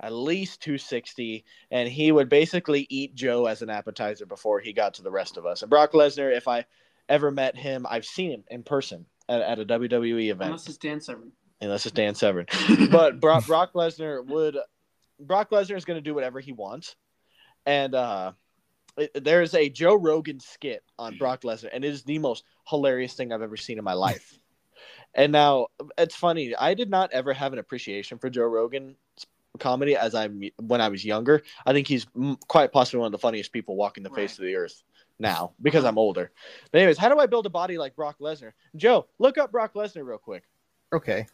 at least 260, and he would basically eat Joe as an appetizer before he got to the rest of us. And Brock Lesnar, if I ever met him, I've seen him in person at, at a WWE event. Unless it's Dan Severn. unless it's Dan Severn. But Brock, Brock Lesnar would Brock Lesnar is going to do whatever he wants, and uh, it, there's a Joe Rogan skit on Brock Lesnar, and it is the most hilarious thing I've ever seen in my life. And now it's funny. I did not ever have an appreciation for Joe Rogan's comedy as I'm when I was younger. I think he's quite possibly one of the funniest people walking the face of the earth now because I'm older. But anyways, how do I build a body like Brock Lesnar? Joe, look up Brock Lesnar real quick. Okay.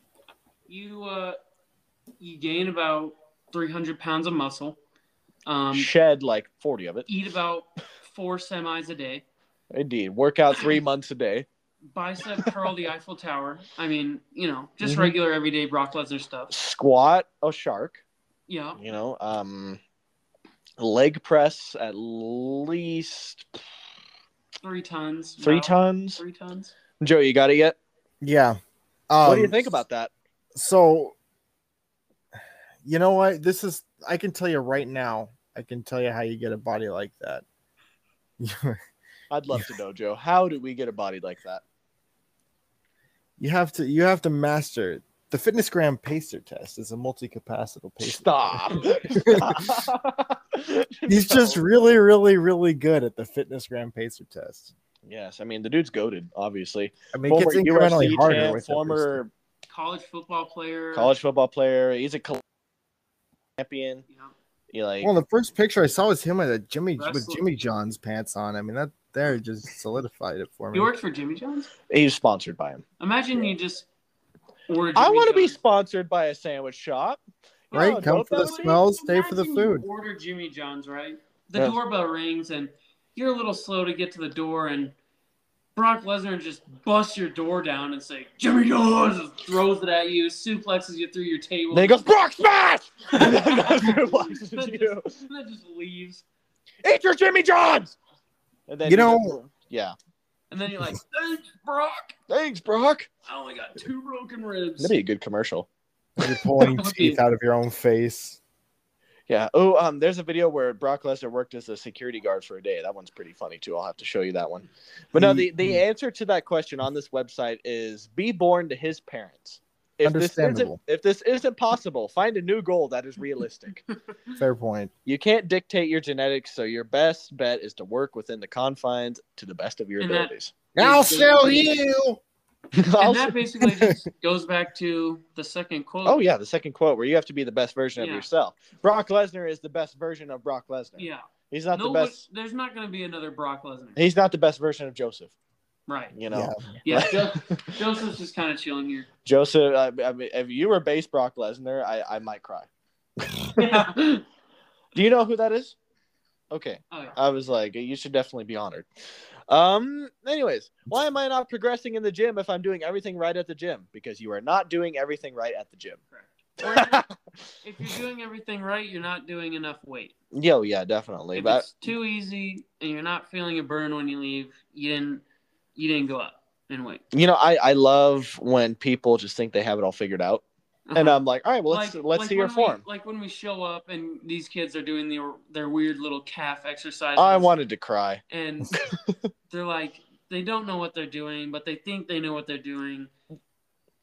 You uh, you gain about three hundred pounds of muscle. Um, Shed like 40 of it. eat about four semis a day. Indeed. Work out three months a day. Bicep curl the Eiffel Tower. I mean, you know, just Mhm. regular everyday Brock Lesnar stuff. Squat a shark. Yeah. You know, um, leg press at least Three tons. three about tons. Three tons. Joe, you got it yet? Yeah. Uh what do you Um, think about that? so you know what? This is I can tell you right now. I can tell you how you get a body like that. I'd love to know, Joe. How do we get a body like that? you have to you have to master it. The fitness gram pacer test is a multi-capacital pacer Stop. he's just really really really good at the fitness gram pacer test yes. I mean, the dude's goaded, obviously. i mean it gets Former incrementally UFC harder champ, with former College football player. college football player. He's a champion. You You like Well, the first picture I saw was him with a Jimmy with Jimmy John's pants on. I mean, that there just solidified it for me. he works for Jimmy John's. he's sponsored by him. Imagine you just order. I want to be sponsored by a sandwich shop. You Right? how Come for the would smells, stay for the Imagine you food. Order Jimmy John's, right? The Yeah. doorbell rings and you're a little slow to get to the door, and Brock Lesnar just busts your door down and say Jimmy John's, and throws it at you, suplexes you through your table. Then he goes, Brock smash! and then goes through you. just, then just leaves, Eat your Jimmy Johns! And then You know- goes, yeah. And then you're like, "Thanks, Brock. Thanks, Brock. I only got two broken ribs." That'd be a good commercial. You're pulling That would be- teeth out of your own face. Yeah. Oh, um, there's a video where Brock Lesnar worked as a security guard for a day. That one's pretty funny too. I'll have to show you that one. But no, the, the answer to that question on this website is be born to his parents. If this isn't Understandable. if this isn't possible, find a new goal that is realistic. Fair point. you can't dictate your genetics, so your best bet is to work within the confines to the best of your And that- abilities. I'll show you. And that basically just goes back to the second quote. oh yeah, the second quote where you have to be the best version of yourself. Brock Lesnar is the best version of Brock Lesnar. Yeah. He's not no, the best. there's not going to be another Brock Lesnar. He's not the best version of Joseph. Right. You know. Yeah. Jo- Joseph's just kind of chilling here. Joseph, I, I mean, if you were base Brock Lesnar, I, I might cry. Yeah. Do you know who that is? Okay, Oh, yeah. I was like, you should definitely be honored. Um. Anyways, why am I not progressing in the gym if I'm doing everything right at the gym? Because you are not doing everything right at the gym. Correct. If you're doing everything right, you're not doing enough weight. Yo, yeah, definitely. If But it's too easy and you're not feeling a burn when you leave, you didn't you didn't go up and wait. you know, I I love when people just think they have it all figured out, and Uh-huh. I'm like, all right, well, let's Like- let's like see your when we- form. like when we show up and these kids are doing their their weird little calf exercises. I wanted to cry. and they're like they don't know what they're doing, but they think they know what they're doing,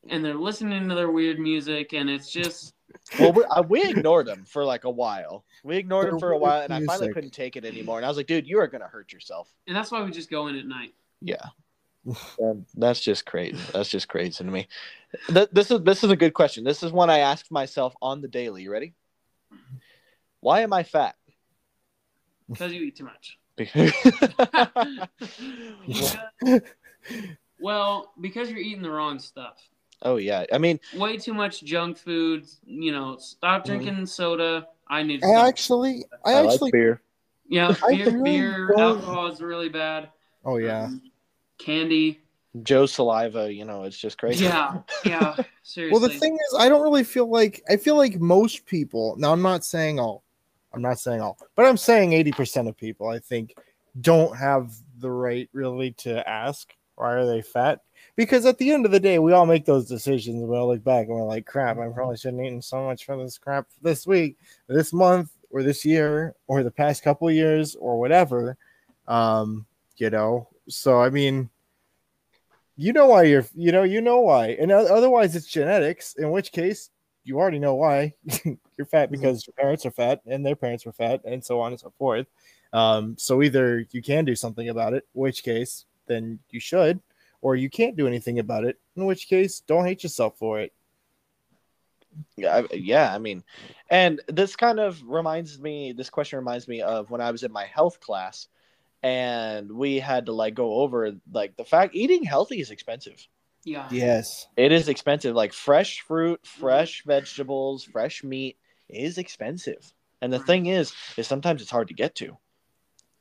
and they're listening to their weird music, and it's just Well, we, uh, we ignored him for like a while. We ignored him for a while, and I finally music. couldn't take it anymore. And I was like, dude, you are gonna hurt yourself. and that's why we just go in at night. Yeah. Um, that's just crazy. That's just crazy to me. Th- This is this is a good question. This is one I ask myself on the daily. You ready? Why am I fat? Because you eat too much. Because- Well, because you're eating the wrong stuff. oh yeah. I mean, Way too much junk food. You know, stop Mm-hmm. drinking soda. I need. I actually, I, actually, beer. Yeah, I beer, really beer alcohol is really bad. oh yeah, Um, candy. Joe's saliva. You know, it's just crazy. Yeah, yeah. Seriously. Well, the thing is, I don't really feel like I feel like most people. Now, I'm not saying all. I'm not saying all, but I'm saying 80% of people. I think don't have the right really to ask why are they fat because at the end of the day, we all make those decisions. and We all look back and we're like, crap, I probably shouldn't have eaten so much for this crap this week, this month, or this year, or the past couple years, or whatever. Um, you know. So I mean you know why you're you know you know why and otherwise it's genetics in which case you already know why you're fat because your parents are fat and their parents were fat and so on and so forth um, so either you can do something about it which case then you should or you can't do anything about it in which case don't hate yourself for it Yeah, I- yeah. I mean, and this kind of reminds me. This question reminds me of when I was in my health class, and we had to like go over like the fact eating healthy is expensive. yeah. yes It is expensive. Like fresh fruit, fresh vegetables, fresh meat is expensive. And the Right. thing is, is sometimes it's hard to get to.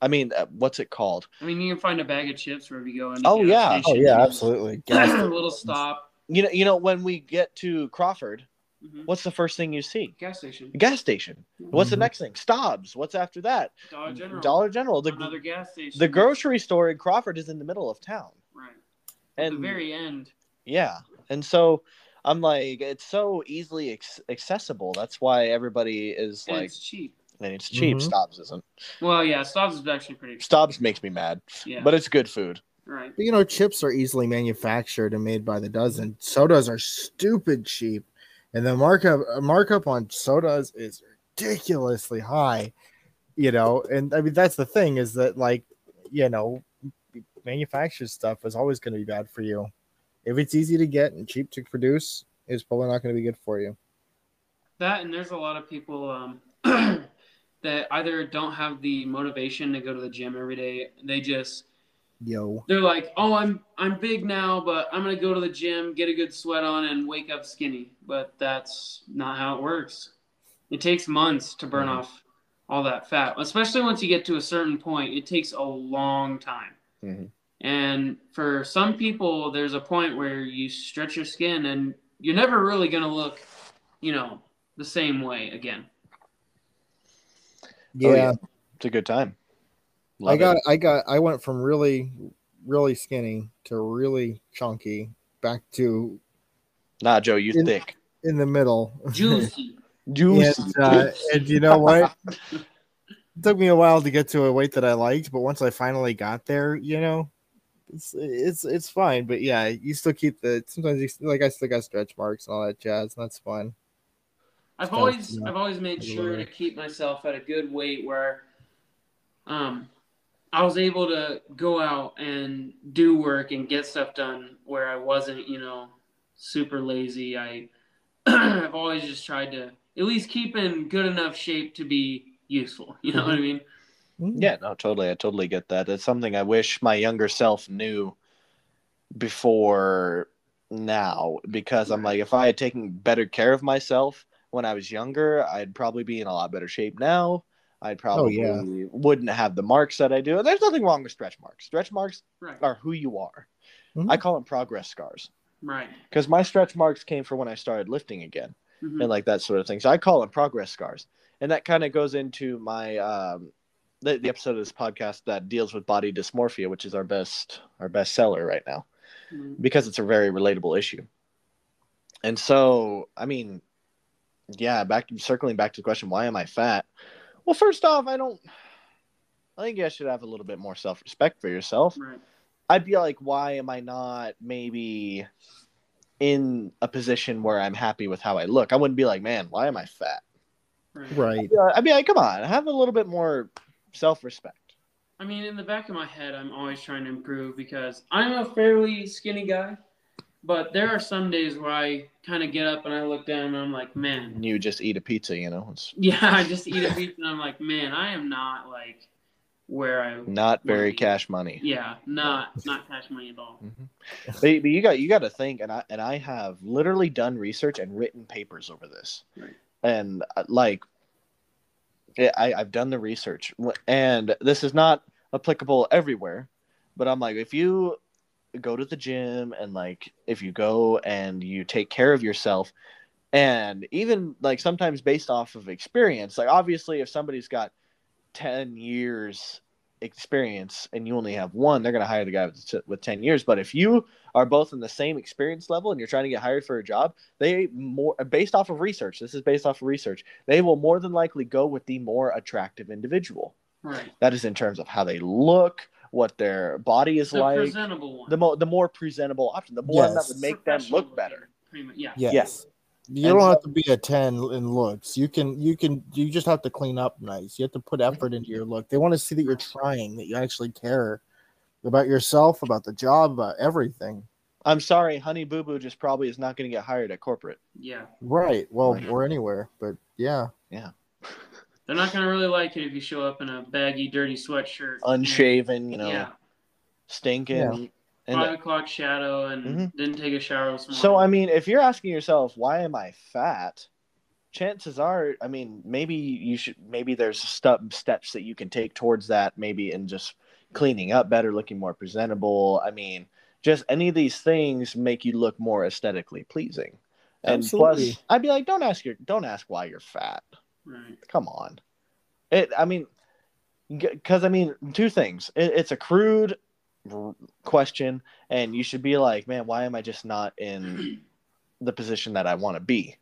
I mean, uh, what's it called? I mean, you can find a bag of chips wherever you go. In Oh, yeah. oh yeah absolutely a little stop. You know, you know when we get to Crawford, Mhm. what's the first thing you see? Gas station. gas station. What's the Mhm. next thing? Stobbs. What's after that? Dollar General. Dollar General. The, Another gas station. the grocery store in Crawford is in the middle of town. Right. At And the very end. yeah. And so I'm like, it's so easily ex- accessible. That's why everybody is And like, it's cheap. and it's cheap. Mhm. Stobbs isn't. Well, yeah, Stobbs is actually pretty. Cheap. Stobbs makes me mad, Yeah. but it's good food. Right. But, you know, chips are easily manufactured and made by the dozen. Sodas are stupid cheap, and the markup markup on sodas is ridiculously high. You know, and I mean that's the thing is that like, you know, manufactured stuff is always going to be bad for you. If it's easy to get and cheap to produce, it's probably not going to be good for you. That and there's a lot of people um, that either don't have the motivation to go to the gym every day. They just Yo, they're like, "Oh, I'm I'm big now, but I'm gonna go to the gym, get a good sweat on, and wake up skinny." But that's not how it works. It takes months to burn Mhm. off all that fat, especially once you get to a certain point. It takes a long time. Mhm. And for some people, there's a point where you stretch your skin, and you're never really gonna look, you know, the same way again. yeah. Oh, yeah. It's a good time. I got, it. I got, I went from really, really skinny to really chunky, back to Nah, Joe, you In- thick. in the middle. Juicy. Juicy. and, uh, and you know what? it took me a while to get to a weight that I liked, but once I finally got there, you know, it's it's it's fine. But yeah, you still keep the sometimes you like I still got stretch marks and all that jazz, and that's fine. I've Stuff, always yeah. I've always made sure to keep myself at a good weight where um I was able to go out and do work and get stuff done where I wasn't, you know, super lazy. I I've always just tried to at least keep in good enough shape to be useful. You know what I mm-hmm. mean? Mm-hmm. Yeah, no, totally. I totally get that. It's something I wish my younger self knew before now because I'm like, if I had taken better care of myself when I was younger, I'd probably be in a lot better shape now. I'd probably yeah. wouldn't have the marks that I do. And there's nothing wrong with stretch marks. Stretch marks Right. are who you are. Mhm. I call them progress scars Right. because my stretch marks came from when I started lifting again Mhm. and like that sort of thing. So I call them progress scars, and that kind of goes into my um, the, the episode of this podcast that deals with body dysmorphia, which is our best our best seller right now Mhm. because it's a very relatable issue. And so, I mean, yeah, back circling back to the question, why am I fat? Well, first off, I don't. I think you should have a little bit more self respect for yourself. Right. I'd be like, why am I not maybe in a position where I'm happy with how I look? I wouldn't be like, man, why am I fat? Right. Right. I'd be like, I'd be like come on, have a little bit more self respect. I mean, in the back of my head, I'm always trying to improve because I'm a fairly skinny guy. But there are some days where I kind of get up and I look down and I'm like, man, You just eat a pizza, you know, it's yeah, I just eat a pizza and I'm like, man, I am not like where I, not very cash money. yeah, not not cash money at all. But, but you got you got to think, and I and I have literally done research and written papers over this, Right. and uh, like, I I've done the research, and this is not applicable everywhere, but I'm like, if you go to the gym and like if you go and you take care of yourself and even like sometimes based off of experience like obviously if somebody's got 10 years experience and you only have one they're going to hire the guy with, with 10 years but if you are both in the same experience level and you're trying to get hired for a job they more based off of research this is based off of research they will more than likely go with the more attractive individual Right. that is in terms of how they look what their body is The like presentable one. the more the more presentable option the one that would make them look better looking, pretty much, Yeah. Yes. Yes. You And don't so- have to be a 10 in looks. You can you can you just have to clean up nice. You have to put effort into your look. They want to see that you're trying, that you actually care about yourself, about the job, about everything. i'm sorry honey boo boo just probably is not going to get hired at corporate Yeah. Right. Well, Right. or anywhere, but yeah. yeah. They're not gonna really like it if you show up in a baggy, dirty sweatshirt. unshaven you know Yeah. stinking Yeah. and Five o'clock shadow and Mhm. didn't take a shower this morning. So I mean, if you're asking yourself why am I fat, chances are, I mean, maybe you should, maybe there's step steps that you can take towards that, maybe in just cleaning up better, looking more presentable. I mean, just any of these things make you look more aesthetically pleasing. And Absolutely. plus, I'd be like, don't ask your, don't ask why you're fat. Right. Come on, it. I mean, because I mean, two things. It, it's a crude r- question, and you should be like, man, why am I just not in the position that I want to be.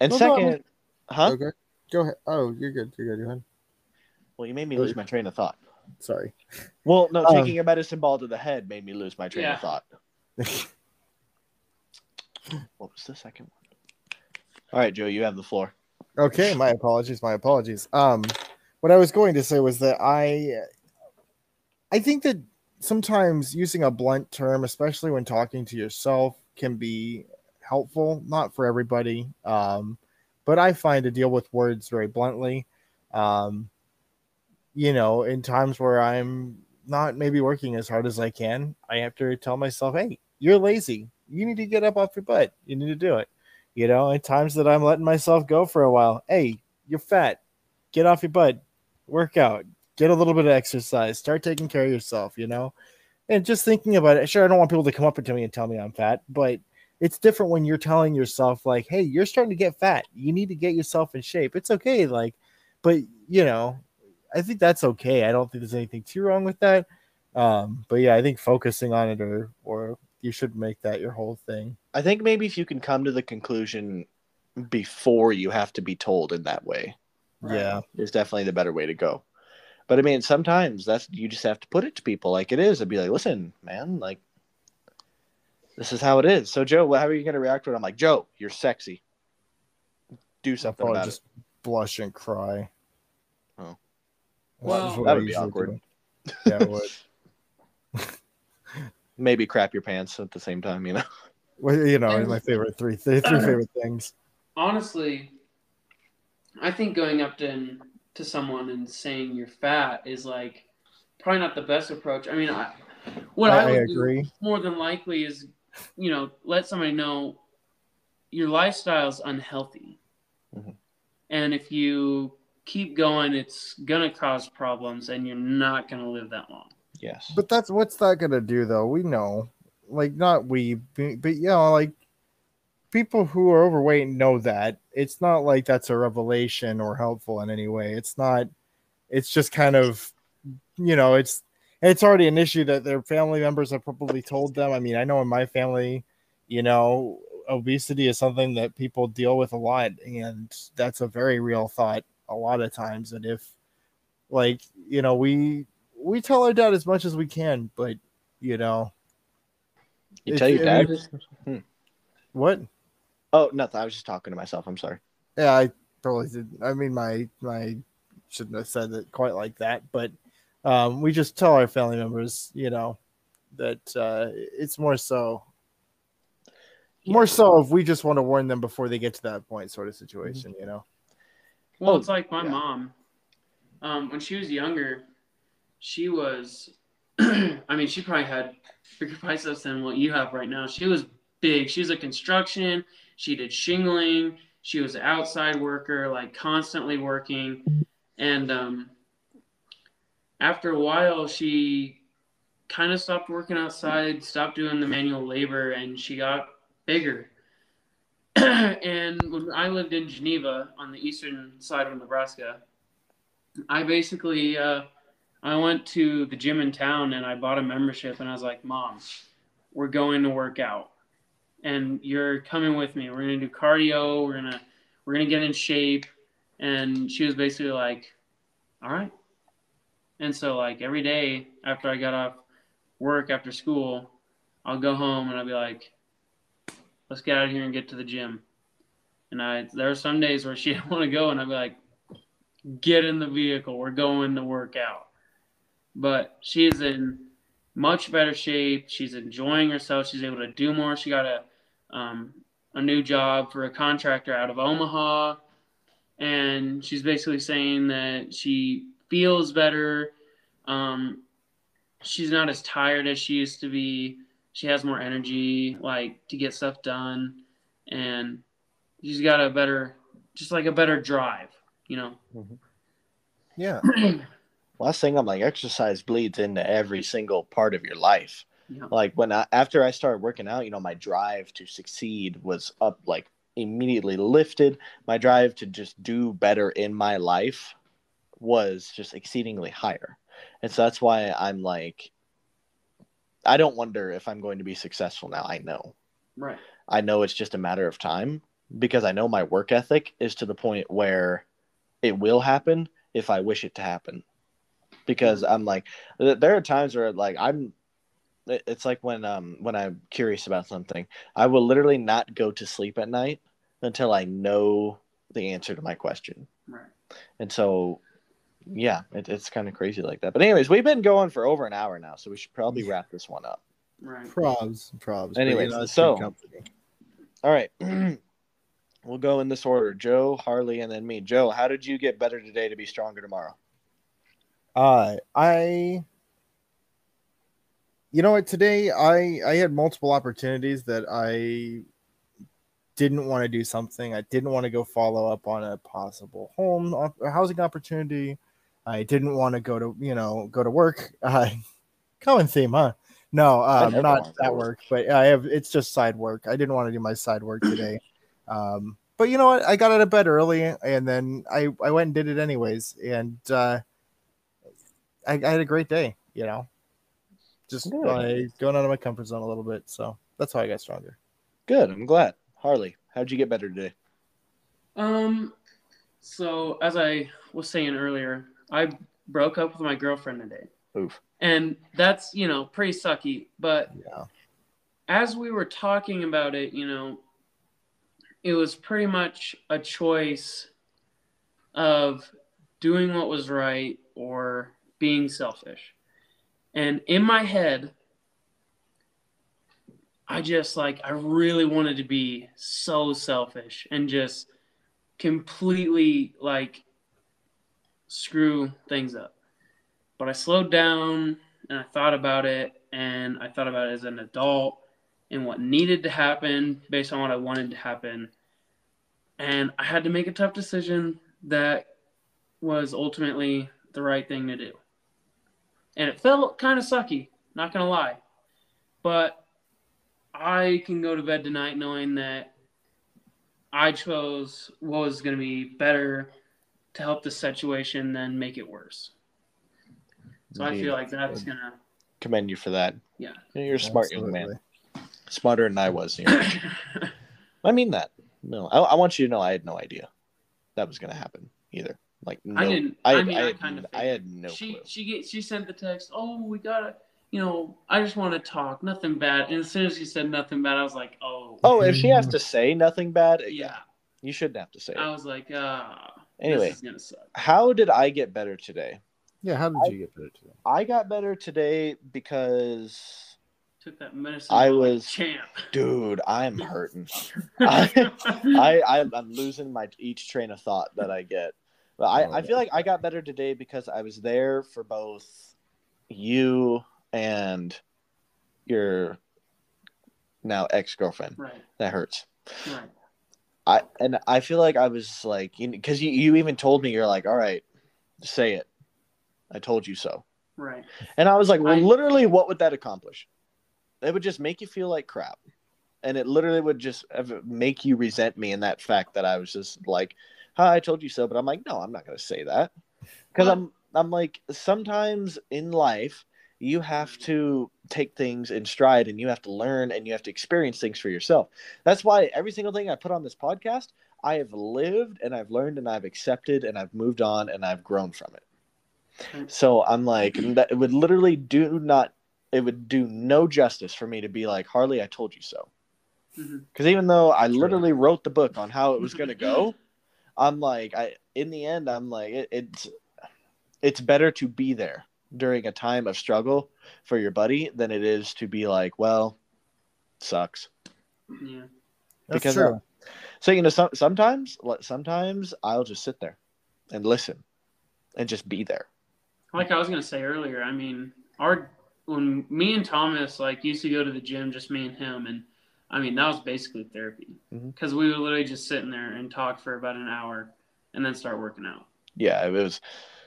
And No problem. second, huh? Okay. Go ahead. Oh, you're good. You're good. Go ahead. Well, you made me lose my train of thought. Sorry. Well, no, Um, taking a medicine ball to the head made me lose my train Yeah. of thought. What was the second one? All right, Joe, you have the floor. Okay, my apologies, my apologies. Um, what I was going to say was that I, I think that sometimes using a blunt term, especially when talking to yourself, can be helpful. Not for everybody, um, but I find to deal with words very bluntly. Um, you know, in times where I'm not maybe working as hard as I can, I have to tell myself, "Hey, you're lazy. You need to get up off your butt. You need to do it." You know, at times that I'm letting myself go for a while. Hey, you're fat. Get off your butt. Work out. Get a little bit of exercise. Start taking care of yourself, you know? And just thinking about it. Sure, I don't want people to come up to me and tell me I'm fat, but it's different when you're telling yourself, like, hey, you're starting to get fat. You need to get yourself in shape. It's okay. Like, but, you know, I think that's okay. I don't think there's anything too wrong with that. Um, but yeah, I think focusing on it or, or you should make that your whole thing. I think maybe if you can come to the conclusion before you have to be told in that way Yeah. is definitely the better way to go. But I mean, sometimes that's you just have to put it to people like it is and be like, listen, man, like this is how it is. So Joe, how are you gonna react to it? I'm like, Joe, you're sexy. Do I'll something probably about just blush and cry. Oh. Well, That's that would be awkward. do. Yeah, it would. it. Maybe crap your pants at the same time, you know. Well, you know, it's my favorite three, three, three favorite things. honestly, I think going up to to someone and saying you're fat is like probably not the best approach. I mean, I, what I, I, I would do agree. more than likely is, you know, let somebody know your lifestyle's unhealthy, Mhm. and if you keep going, it's gonna cause problems, and you're not gonna live that long. Yes. But that's what's that gonna do though? We know, like not we, but but, you know, like people who are overweight know that it's not like that's a revelation or helpful in any way. It's not. It's just kind of, you know, it's it's already an issue that their family members have probably told them. I mean, I know in my family, you know, obesity is something that people deal with a lot, and that's a very real thought a lot of times. And if, like, you know, we we tell our dad as much as we can, but you know, You tell your I dad. mean- what? Oh, nothing. I was just talking to myself. I'm sorry. Yeah, I probably did. I mean, my my shouldn't have said it quite like that, but um, we just tell our family members, you know, that uh, it's more so, more so if we just want to warn them before they get to that point, sort of situation, you know. Well, Oh, it's like my yeah. mom. Um, when she was younger, she was. I mean, she probably had bigger biceps than what you have right now. She was big. She was a construction. She did shingling. She was an outside worker, like constantly working. And um, after a while, she kind of stopped working outside, stopped doing the manual labor, and she got bigger. and when I lived in Geneva on the eastern side of Nebraska, I basically uh, I went to the gym in town and I bought a membership and I was like, "Mom, we're going to work out, and you're coming with me. We're gonna do cardio. We're gonna we're gonna get in shape." And she was basically like, "All right." And so like every day after I got off work after school, I'll go home and I'll be like, let's get out of here and get to the gym. And I there are some days where she didn't want to go, and I'd be like, get in the vehicle, we're going to work out. But she is in much better shape. She's enjoying herself. She's able to do more. She got a um, a new job for a contractor out of Omaha, and she's basically saying that she feels better. Um, she's not as tired as she used to be she has more energy like to get stuff done and she's got a better just like a better drive you know Yeah, Last thing, I'm like, exercise bleeds into every single part of your life. Yeah. Like when I, after I started working out, you know, my drive to succeed was up, like immediately lifted. My drive to just do better in my life was just exceedingly higher, and so that's why I'm like, I don't wonder if I'm going to be successful now. I know. right I know it's just a matter of time because I know my work ethic is to the point where it will happen if I wish it to happen. Because I'm like, there are times where like I'm, it's like when um when I'm curious about something, I will literally not go to sleep at night until I know the answer to my question. Right. And so, yeah, it, it's kind of crazy like that. But anyways, we've been going for over an hour now, so we should probably wrap this one up. Right. Probs, probs. Anyways, so- company. All right. we'll go in this order Joe, Harley, and then me. Joe, how did you get better today to be stronger tomorrow? Uh, I, you know what? Today, I I had multiple opportunities that I didn't want to do something. I didn't want to go follow up on a possible home a housing opportunity. I didn't want to go to you know go to work. Uh, common theme, huh? No, um, not at work. work, but I have. It's just side work. I didn't want to do my side work today. Um, but you know what? I got out of bed early, and then I I went and did it anyways, and uh, I, I had a great day. You know, just Good. by going out of my comfort zone a little bit. So that's how I got stronger. Good. I'm glad. Harley, how'd you get better today? Um, so as I was saying earlier, I broke up with my girlfriend today, Oof. and that's you know pretty sucky. But Yeah. as we were talking about it, you know, it was pretty much a choice of doing what was right or being selfish. And in my head, I just like, I really wanted to be so selfish and just completely like screw things up. But I slowed down and I thought about it and I thought about it as an adult and what needed to happen based on what I wanted to happen. And I had to make a tough decision that was ultimately the right thing to do. And it felt kind of sucky, not going to lie. But I can go to bed tonight knowing that I chose what was going to be better to help the situation than make it worse. So I feel like that's going to Commend you for that. Yeah. You're a smart young man. Smarter than I was. I mean that. No, I, I want you to know I had no idea that was going to happen either. Like, no, I didn't. I, I, mean, I, had, kind of. I had no she clue. she get she sent the text. Oh, we gotta. You know, I just want to talk. Nothing bad. And as soon as she said nothing bad, I was like, oh. Oh, if she has to say nothing bad, Yeah. you shouldn't have to say I it. was like, ah. Anyway, This is gonna suck. how did I get better today? Yeah. How did I- you get better today? I got better today because, Took that medicine. I was- champ. dude, I'm hurting. I, I, I I'm losing my each train of thought that I get. But I, Oh, I feel like I got better today because I was there for both you and your now ex girlfriend. right. That hurts. Right. I and I feel like I was like because you, you even told me you're like all right, say it. I told you so. Right. And I was like, well, I- literally, what would that accomplish? It would just make you feel like crap. And it literally would just make you resent me in that fact that I was just like, Hi, I told you so. But I'm like, no, I'm not going to say that. Because? I'm, I'm like, sometimes in life, you have to take things in stride and you have to learn and you have to experience things for yourself. That's why every single thing I put on this podcast, I have lived and I've learned and I've accepted and I've moved on and I've grown from it. So I'm like, that it would literally do not, it would do no justice for me to be like, Harley, I told you so. Because even though I literally wrote the book on how it was going to go, I'm like, I in the end, I'm like, it, it's it's better to be there during a time of struggle for your buddy than it is to be like, well, sucks. Yeah. That's Because, true. uh, So you know, some, sometimes, sometimes I'll just sit there and listen and just be there. Like I was gonna say earlier, I mean, our when me and Thomas like used to go to the gym, just me and him, and I mean that was basically therapy mm-hmm. because we would literally just sit in there and talk for about an hour, and then start working out. Yeah, it was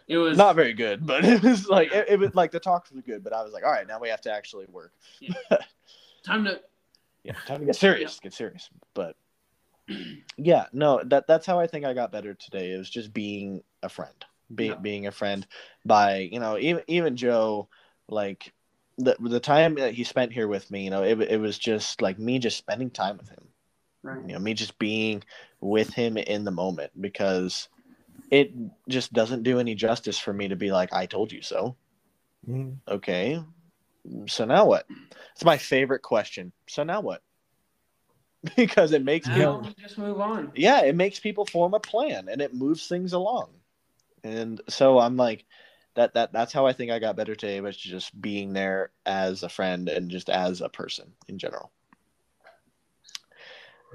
It was not very good, but it was like it, it was like the talks were good, but I was like, all right, now we have to actually work. Yeah. time to Yeah, time to get serious. Get serious. But yeah, no, that that's how I think I got better today. It was just being a friend, being Yeah. being a friend by you know even even Joe, like the the time that he spent here with me, you know, it it was just like me just spending time with him, Right. You know, me just being with him in the moment because it just doesn't do any justice for me to be like, I told you so. Mhm. Okay. So now what? It's my favorite question. So now what? because it makes Now people just move on. yeah, it makes people form a plan and it moves things along. And so I'm like that that that's how I think I got better today was just being there as a friend and just as a person in general.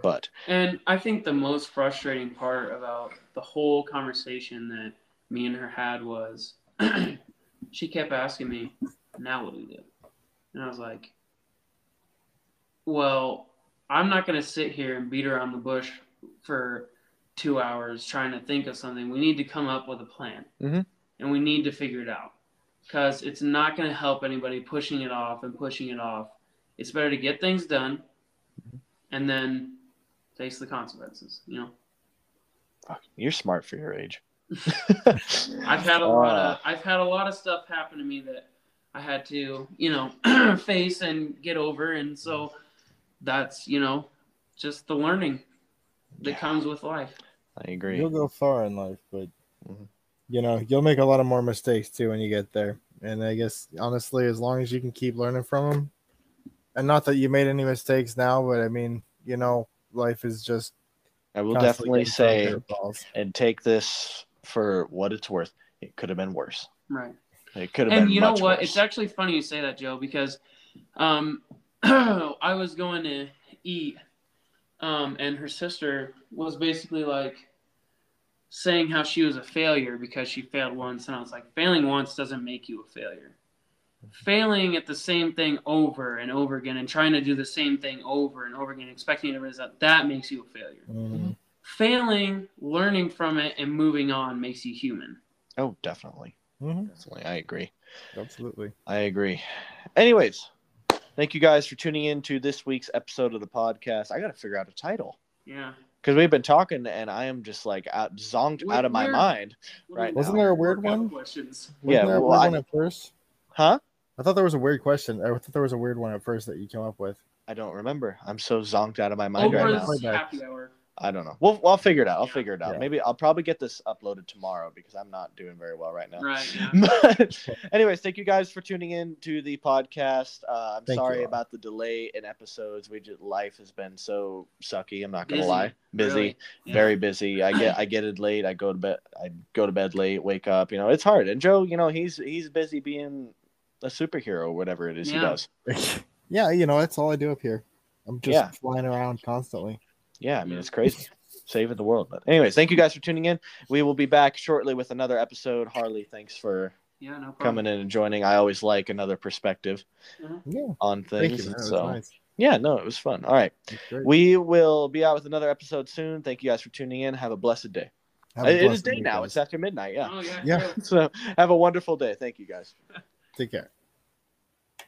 But And I think the most frustrating part about the whole conversation that me and her had was she kept asking me, now what do we do? And I was like, well, I'm not going to sit here and beat around the bush for two hours trying to think of something. We need to come up with a plan. Mhm. And we need to figure it out because it's not going to help anybody pushing it off and pushing it off. It's better to get things done and then face the consequences. You know, fuck, you're smart for your age. I've had a lot of I've had a lot of stuff happen to me that I had to you know face and get over, and so that's you know just the learning that Yeah. comes with life. I agree. You'll go far in life, but Mhm. You know you'll make a lot of more mistakes too when you get there. And I guess honestly, as long as you can keep learning from them, and not that you made any mistakes now, but I mean, you know, life is just. I will definitely say and take this for what it's worth. It could have been worse. Right. It could have been And you know much what? worse. It's actually funny you say that, Joe, because um, I was going to eat, um, and her sister was basically like saying how she was a failure because she failed once, and I was like, failing once doesn't make you a failure. Failing at the same thing over and over again, and trying to do the same thing over and over again, expecting a result, that makes you a failure. Mhm. Failing, learning from it, and moving on makes you human. oh, definitely. Mhm. Definitely. I agree. Absolutely. I agree. Anyways, thank you guys for tuning in to this week's episode of the podcast. I got to figure out a title Yeah. Because we've been talking and I am just like out, zonked We're- out of my we're- mind. Right Wasn't got? there a weird one? Questions. Wasn't Yeah, there a well, weird I- one at first? Huh? I thought there was a weird question. I thought there was a weird one at first that you came up with. I don't remember. I'm so zonked out of my mind right now. Oprah's now. happy hour. I don't know. We'll, I'll figure it out. I'll Yeah. figure it out. Yeah. Maybe I'll probably get this uploaded tomorrow because I'm not doing very well right now. Right. Yeah. But anyways, thank you guys for tuning in to the podcast. Uh, I'm Thank sorry about the delay in episodes. We just life has been so sucky. I'm not gonna Busy, lie, busy, really. Yeah. very busy. I get I get it late. I go to bed. I go to bed late. Wake up. You know, it's hard. And Joe, you know, he's he's busy being a superhero whatever it is he does. yeah, you know, that's all I do up here. I'm just Yeah. flying around constantly. Yeah, I mean it's crazy. Saving the world. But anyways, thank you guys for tuning in. We will be back shortly with another episode. Harley, thanks for Yeah. No problem. coming in and joining. I always like another perspective mm-hmm. Yeah. on Thank things. you. Man. So nice. yeah, no, it was fun. All right. We will be out with another episode soon. Thank you guys for tuning in. Have a blessed day. Have a It is blessed day now. guys. It's after midnight. Yeah. Oh yeah. Yeah. So have a wonderful day. Thank you guys. Take care.